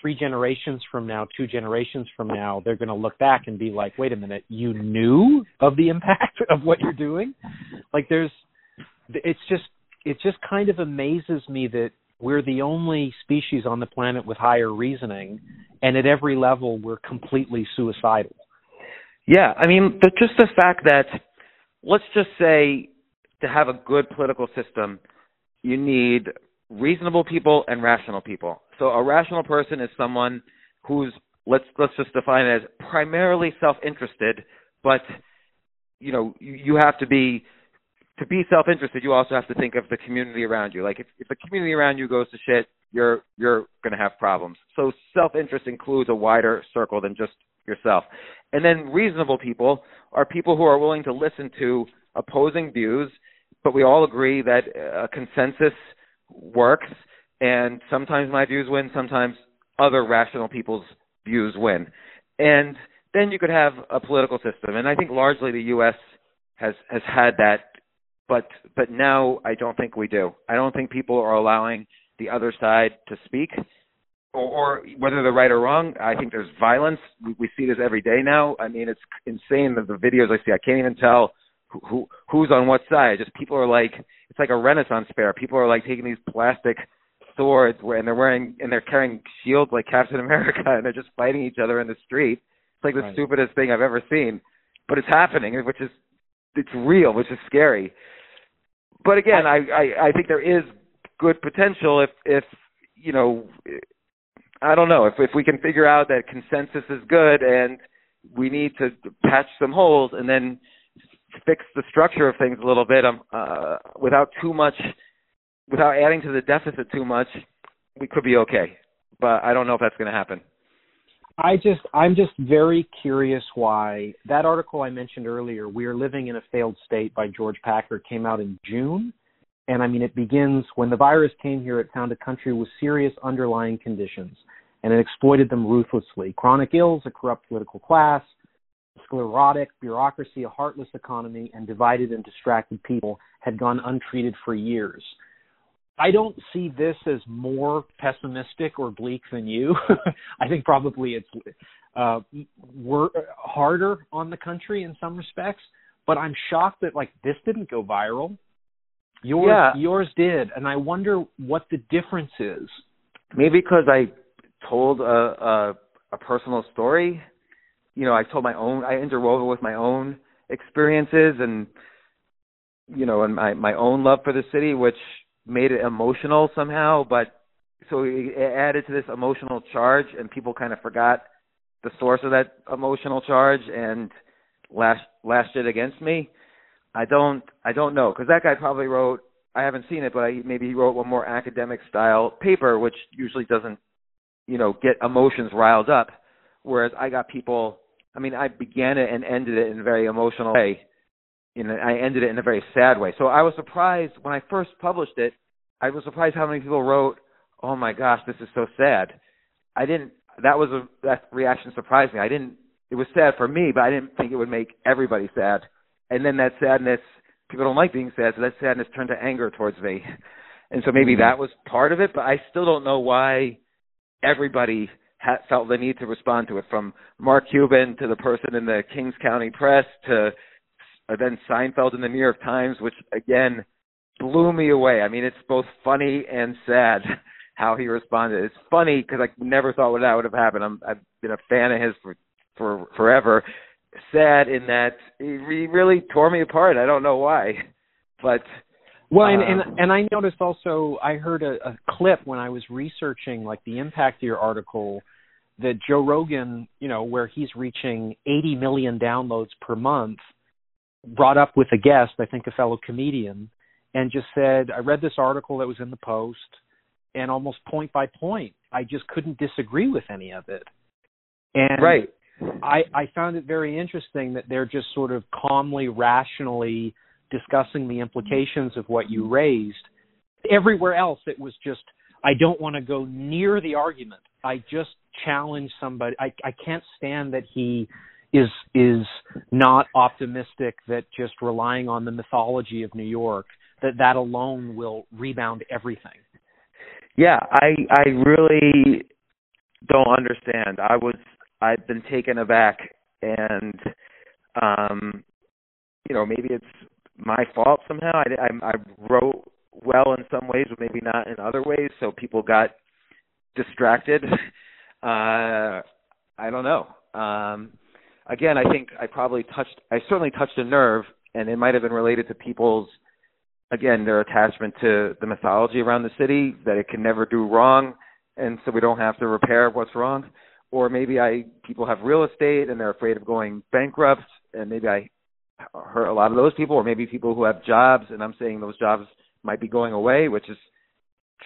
three generations from now, two generations from now, they're going to look back and be like, wait a minute, you knew of the impact of what you're doing? Like there's, it's just, it just kind of amazes me that we're the only species on the planet with higher reasoning, and at every level, we're completely suicidal. Yeah, I mean, but just the fact that, let's just say, to have a good political system, you need reasonable people and rational people. So a rational person is someone who's let's let's just define it as primarily self-interested, but you know you, you have to be to be self-interested. You also have to think of the community around you. Like if, if the community around you goes to shit, you're you're going to have problems. So self-interest includes a wider circle than just yourself. And then reasonable people are people who are willing to listen to opposing views, but we all agree that a consensus works, and sometimes my views win, sometimes other rational people's views win. And then you could have a political system, and I think largely the U.S. has has had that, but but now I don't think we do. I don't think people are allowing the other side to speak, or, whether they're right or wrong. I think there's violence. We, we see this every day now. I mean, it's insane the, the videos I see. I can't even tell who, who who's on what side. Just people are like it's like a Renaissance fair. People are like taking these plastic swords where, and they're wearing and they're carrying shields like Captain America and they're just fighting each other in the street. It's like the right. stupidest thing I've ever seen, but it's happening, which is it's real, which is scary. But again, I I, I think there is good potential if if you know I don't know if if we can figure out that consensus is good and we need to patch some holes and then fix the structure of things a little bit um, uh, without too much, without adding to the deficit too much, we could be okay. But I don't know if that's going to happen. I just, I'm just very curious why that article I mentioned earlier, "We Are Living in a Failed State" by George Packer, came out in June, and I mean, it begins when the virus came here. It found a country with serious underlying conditions, and it exploited them ruthlessly: chronic ills, a corrupt political class, sclerotic bureaucracy, a heartless economy, and divided and distracted people had gone untreated for years. I don't see this as more pessimistic or bleak than you. I think probably it's uh, we're harder on the country in some respects, but I'm shocked that like this didn't go viral. Yours, yeah. yours did, and I wonder what the difference is. Maybe because I told a, a a personal story you know, I told my own, I interwove it with my own experiences and, you know, and my my own love for the city, which made it emotional somehow. But so it added to this emotional charge, and people kind of forgot the source of that emotional charge and lashed lashed it against me. I don't I don't know because that guy probably wrote I haven't seen it, but I, maybe he wrote one more academic style paper, which usually doesn't you know get emotions riled up. Whereas I got people. I mean, I began it and ended it in a very emotional way. You know, I ended it in a very sad way. So I was surprised when I first published it. I was surprised how many people wrote, "Oh my gosh, this is so sad." I didn't. That was a that reaction surprised me. I didn't. It was sad for me, but I didn't think it would make everybody sad and then that sadness people don't like being sad, so that sadness turned to anger towards me. And so maybe mm-hmm. that was part of it, but I still don't know why everybody ha- felt the need to respond to it, from Mark Cuban to the person in the Kings County Press to then Seinfeld in the New York Times, which again blew me away. I mean, it's both funny and sad how he responded. It's funny because I never thought that would have happened. I'm, I've been a fan of his for for forever, sad in that he really tore me apart. I don't know why, but well, and and, um, and I noticed also I heard a, a clip when I was researching like the impact of your article that Joe Rogan, you know, where he's reaching 80 million downloads per month, brought up with a guest, I think a fellow comedian, and just said, I read this article that was in the Post, and almost point by point, I just couldn't disagree with any of it. And right. I, I found it very interesting that they're just sort of calmly, rationally discussing the implications of what you raised. Everywhere else, it was just, I don't want to go near the argument. I just challenge somebody. I, I can't stand that he is is not optimistic that just relying on the mythology of New York that that alone will rebound everything. Yeah, I I really don't understand. I was I've been taken aback, and um, you know maybe it's my fault somehow. I, I, I wrote well in some ways, but maybe not in other ways, so people got distracted. uh, I don't know. Um, again, I think I probably touched. I certainly touched a nerve, and it might have been related to people's again their attachment to the mythology around the city that it can never do wrong, and so we don't have to repair what's wrong or maybe I people have real estate and they're afraid of going bankrupt, and maybe I hurt a lot of those people, or maybe people who have jobs, and I'm saying those jobs might be going away, which is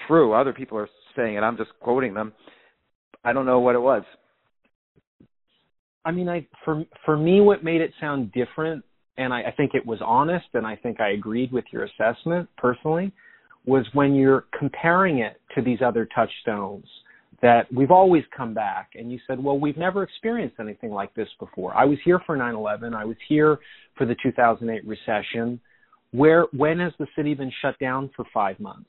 true. Other people are saying it. I'm just quoting them. I don't know what it was. I mean, I for for me, what made it sound different, and I, I think it was honest, and I think I agreed with your assessment personally, was when you're comparing it to these other touchstones that we've always come back. And you said, well, we've never experienced anything like this before. I was here for 9 11, I was here for the 2008 recession. Where, when has the city been shut down for five months?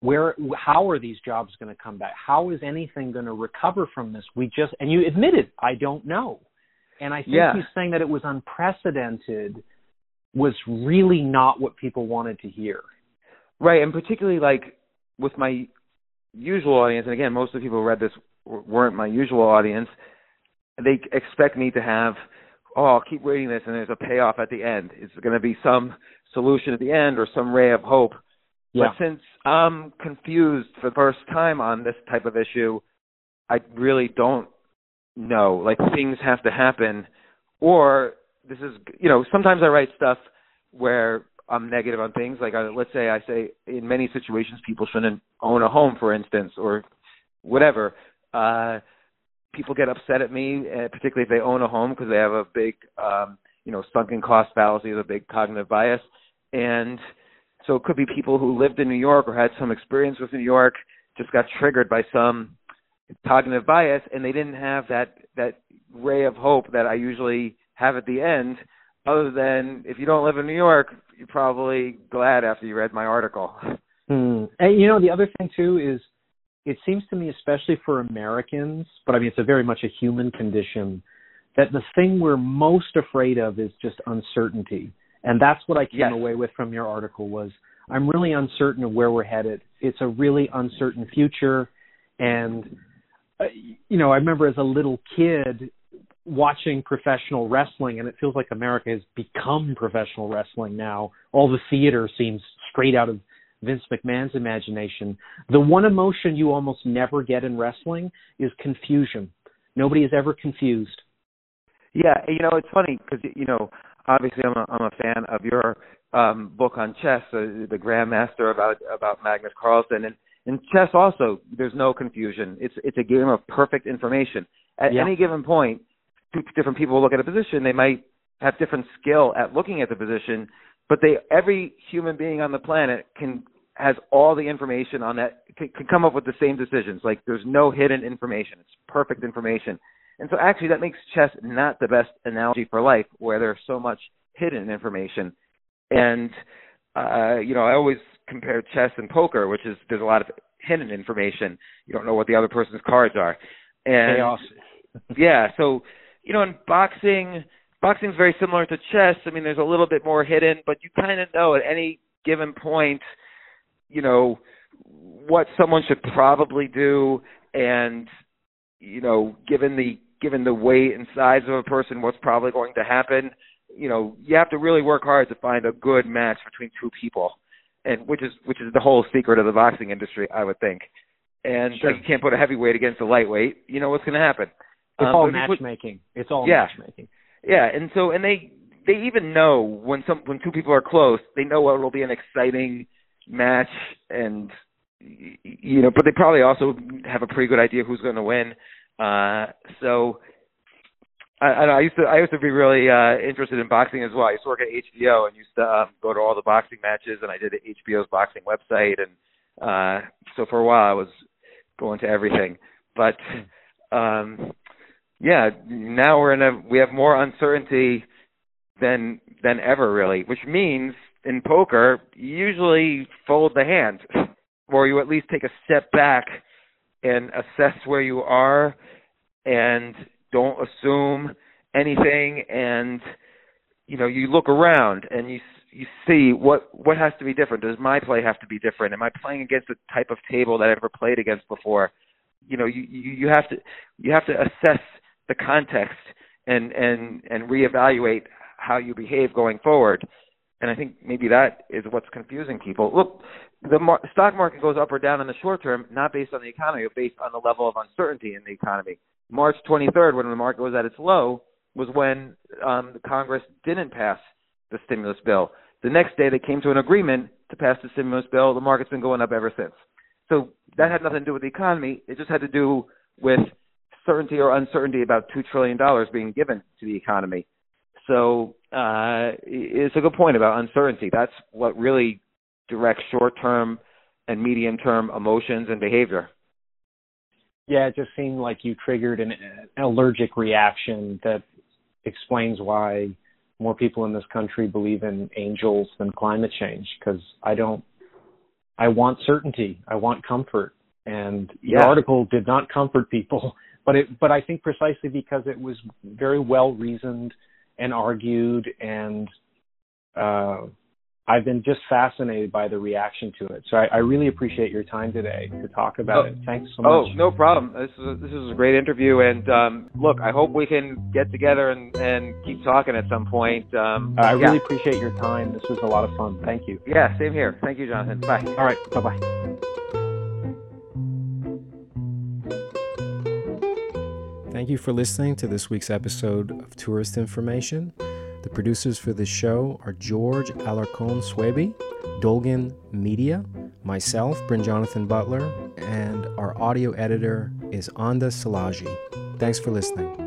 Where, how are these jobs going to come back? How is anything going to recover from this? We just, and you admitted, I don't know. And I think yeah. you saying that it was unprecedented was really not what people wanted to hear. Right, and particularly like with my usual audience, and again, most of the people who read this weren't my usual audience. They expect me to have, oh, I'll keep reading this, and there's a payoff at the end. It's going to be some solution at the end or some ray of hope. Yeah. But since I'm confused for the first time on this type of issue, I really don't know. Like things have to happen, or this is, you know, sometimes I write stuff where I'm negative on things. Like uh, let's say I say in many situations people shouldn't own a home, for instance, or whatever. Uh, people get upset at me, uh, particularly if they own a home because they have a big, um, you know, sunken cost fallacy, a big cognitive bias, and so it could be people who lived in New York or had some experience with New York just got triggered by some cognitive bias, and they didn't have that that ray of hope that I usually have at the end other than if you don't live in New York, you're probably glad after you read my article. Hmm. And you know, the other thing too is it seems to me, especially for Americans, but I mean, it's a very much a human condition, that the thing we're most afraid of is just uncertainty. And that's what I came yes. away with from your article was I'm really uncertain of where we're headed. It's a really uncertain future. And, uh, you know, I remember as a little kid, watching professional wrestling, and it feels like America has become professional wrestling now. All the theater seems straight out of Vince McMahon's imagination. The one emotion you almost never get in wrestling is confusion. Nobody is ever confused. Yeah, you know it's funny because you know obviously I'm a, I'm a fan of your um book on chess, uh, the Grandmaster about about Magnus Carlsen, and in chess also there's no confusion. It's it's a game of perfect information. At yeah. any given point, two different people look at a position. They might have different skill at looking at the position, but they every human being on the planet can has all the information on that can, can come up with the same decisions. Like there's no hidden information. It's perfect information. And so actually that makes chess not the best analogy for life where there's so much hidden information. And uh you know, I always compare chess and poker, which is there's a lot of hidden information. You don't know what the other person's cards are. And Chaos. yeah, so you know, in boxing boxing's very similar to chess. I mean, there's a little bit more hidden, but you kind of know at any given point, you know, what someone should probably do, and you know, given the given the weight and size of a person, what's probably going to happen. You know, you have to really work hard to find a good match between two people, and which is which is the whole secret of the boxing industry, I would think. And Sure. like you can't put a heavyweight against a lightweight. You know what's going to happen. It's Um, all if put- matchmaking. It's all Yeah. matchmaking. yeah, and so and they they even know when some when two people are close, they know what will be an exciting match, and you know, but they probably also have a pretty good idea who's going to win. Uh, so I, I, I used to I used to be really uh, interested in boxing as well. I used to work at HBO and used to um, go to all the boxing matches, and I did HBO's boxing website, and uh, so for a while I was going to everything. But um, yeah, now we're in a we have more uncertainty than than ever really, which means in poker you usually fold the hand, or you at least take a step back and assess where you are, and don't assume anything, and you know you look around and you you see what what has to be different. Does my play have to be different? Am I playing against a type of table that i've ever played against before? You know, you you, you have to you have to assess the context and and and reevaluate how you behave going forward. And I think maybe that is what's confusing people. Look, the mar- stock market goes up or down in the short term, not based on the economy, but based on the level of uncertainty in the economy. March 23rd, when the market was at its low, was when um, the Congress didn't pass the stimulus bill. The next day, they came to an agreement to pass the stimulus bill. The market's been going up ever since. So that had nothing to do with the economy. It just had to do with certainty or uncertainty about two trillion dollars being given to the economy. So uh, it's a good point about uncertainty. That's what really directs short-term and medium-term emotions and behavior. Yeah, it just seemed like you triggered an, an allergic reaction that explains why more people in this country believe in angels than climate change. Because I don't, I want certainty, I want comfort, and Yeah. the article did not comfort people. But it, but I think precisely because it was very well reasoned and argued, and uh, I've been just fascinated by the reaction to it. So I, I really appreciate your time today to talk about Oh. it. Thanks so much. Oh, no problem. This is this is a great interview, and um, look, I hope we can get together and and keep talking at some point. Um, I yeah. really appreciate your time. This was a lot of fun. Thank you. yeah, same here. Thank you, Jonathan. Bye. All right. Bye bye. Thank you for listening to this week's episode of Tourist Information. The producers for this show are George Alarcon Swaby, Dolgan Media, myself, Brin-Jonathan Butler, and our audio editor is Anda Salaji. Thanks for listening.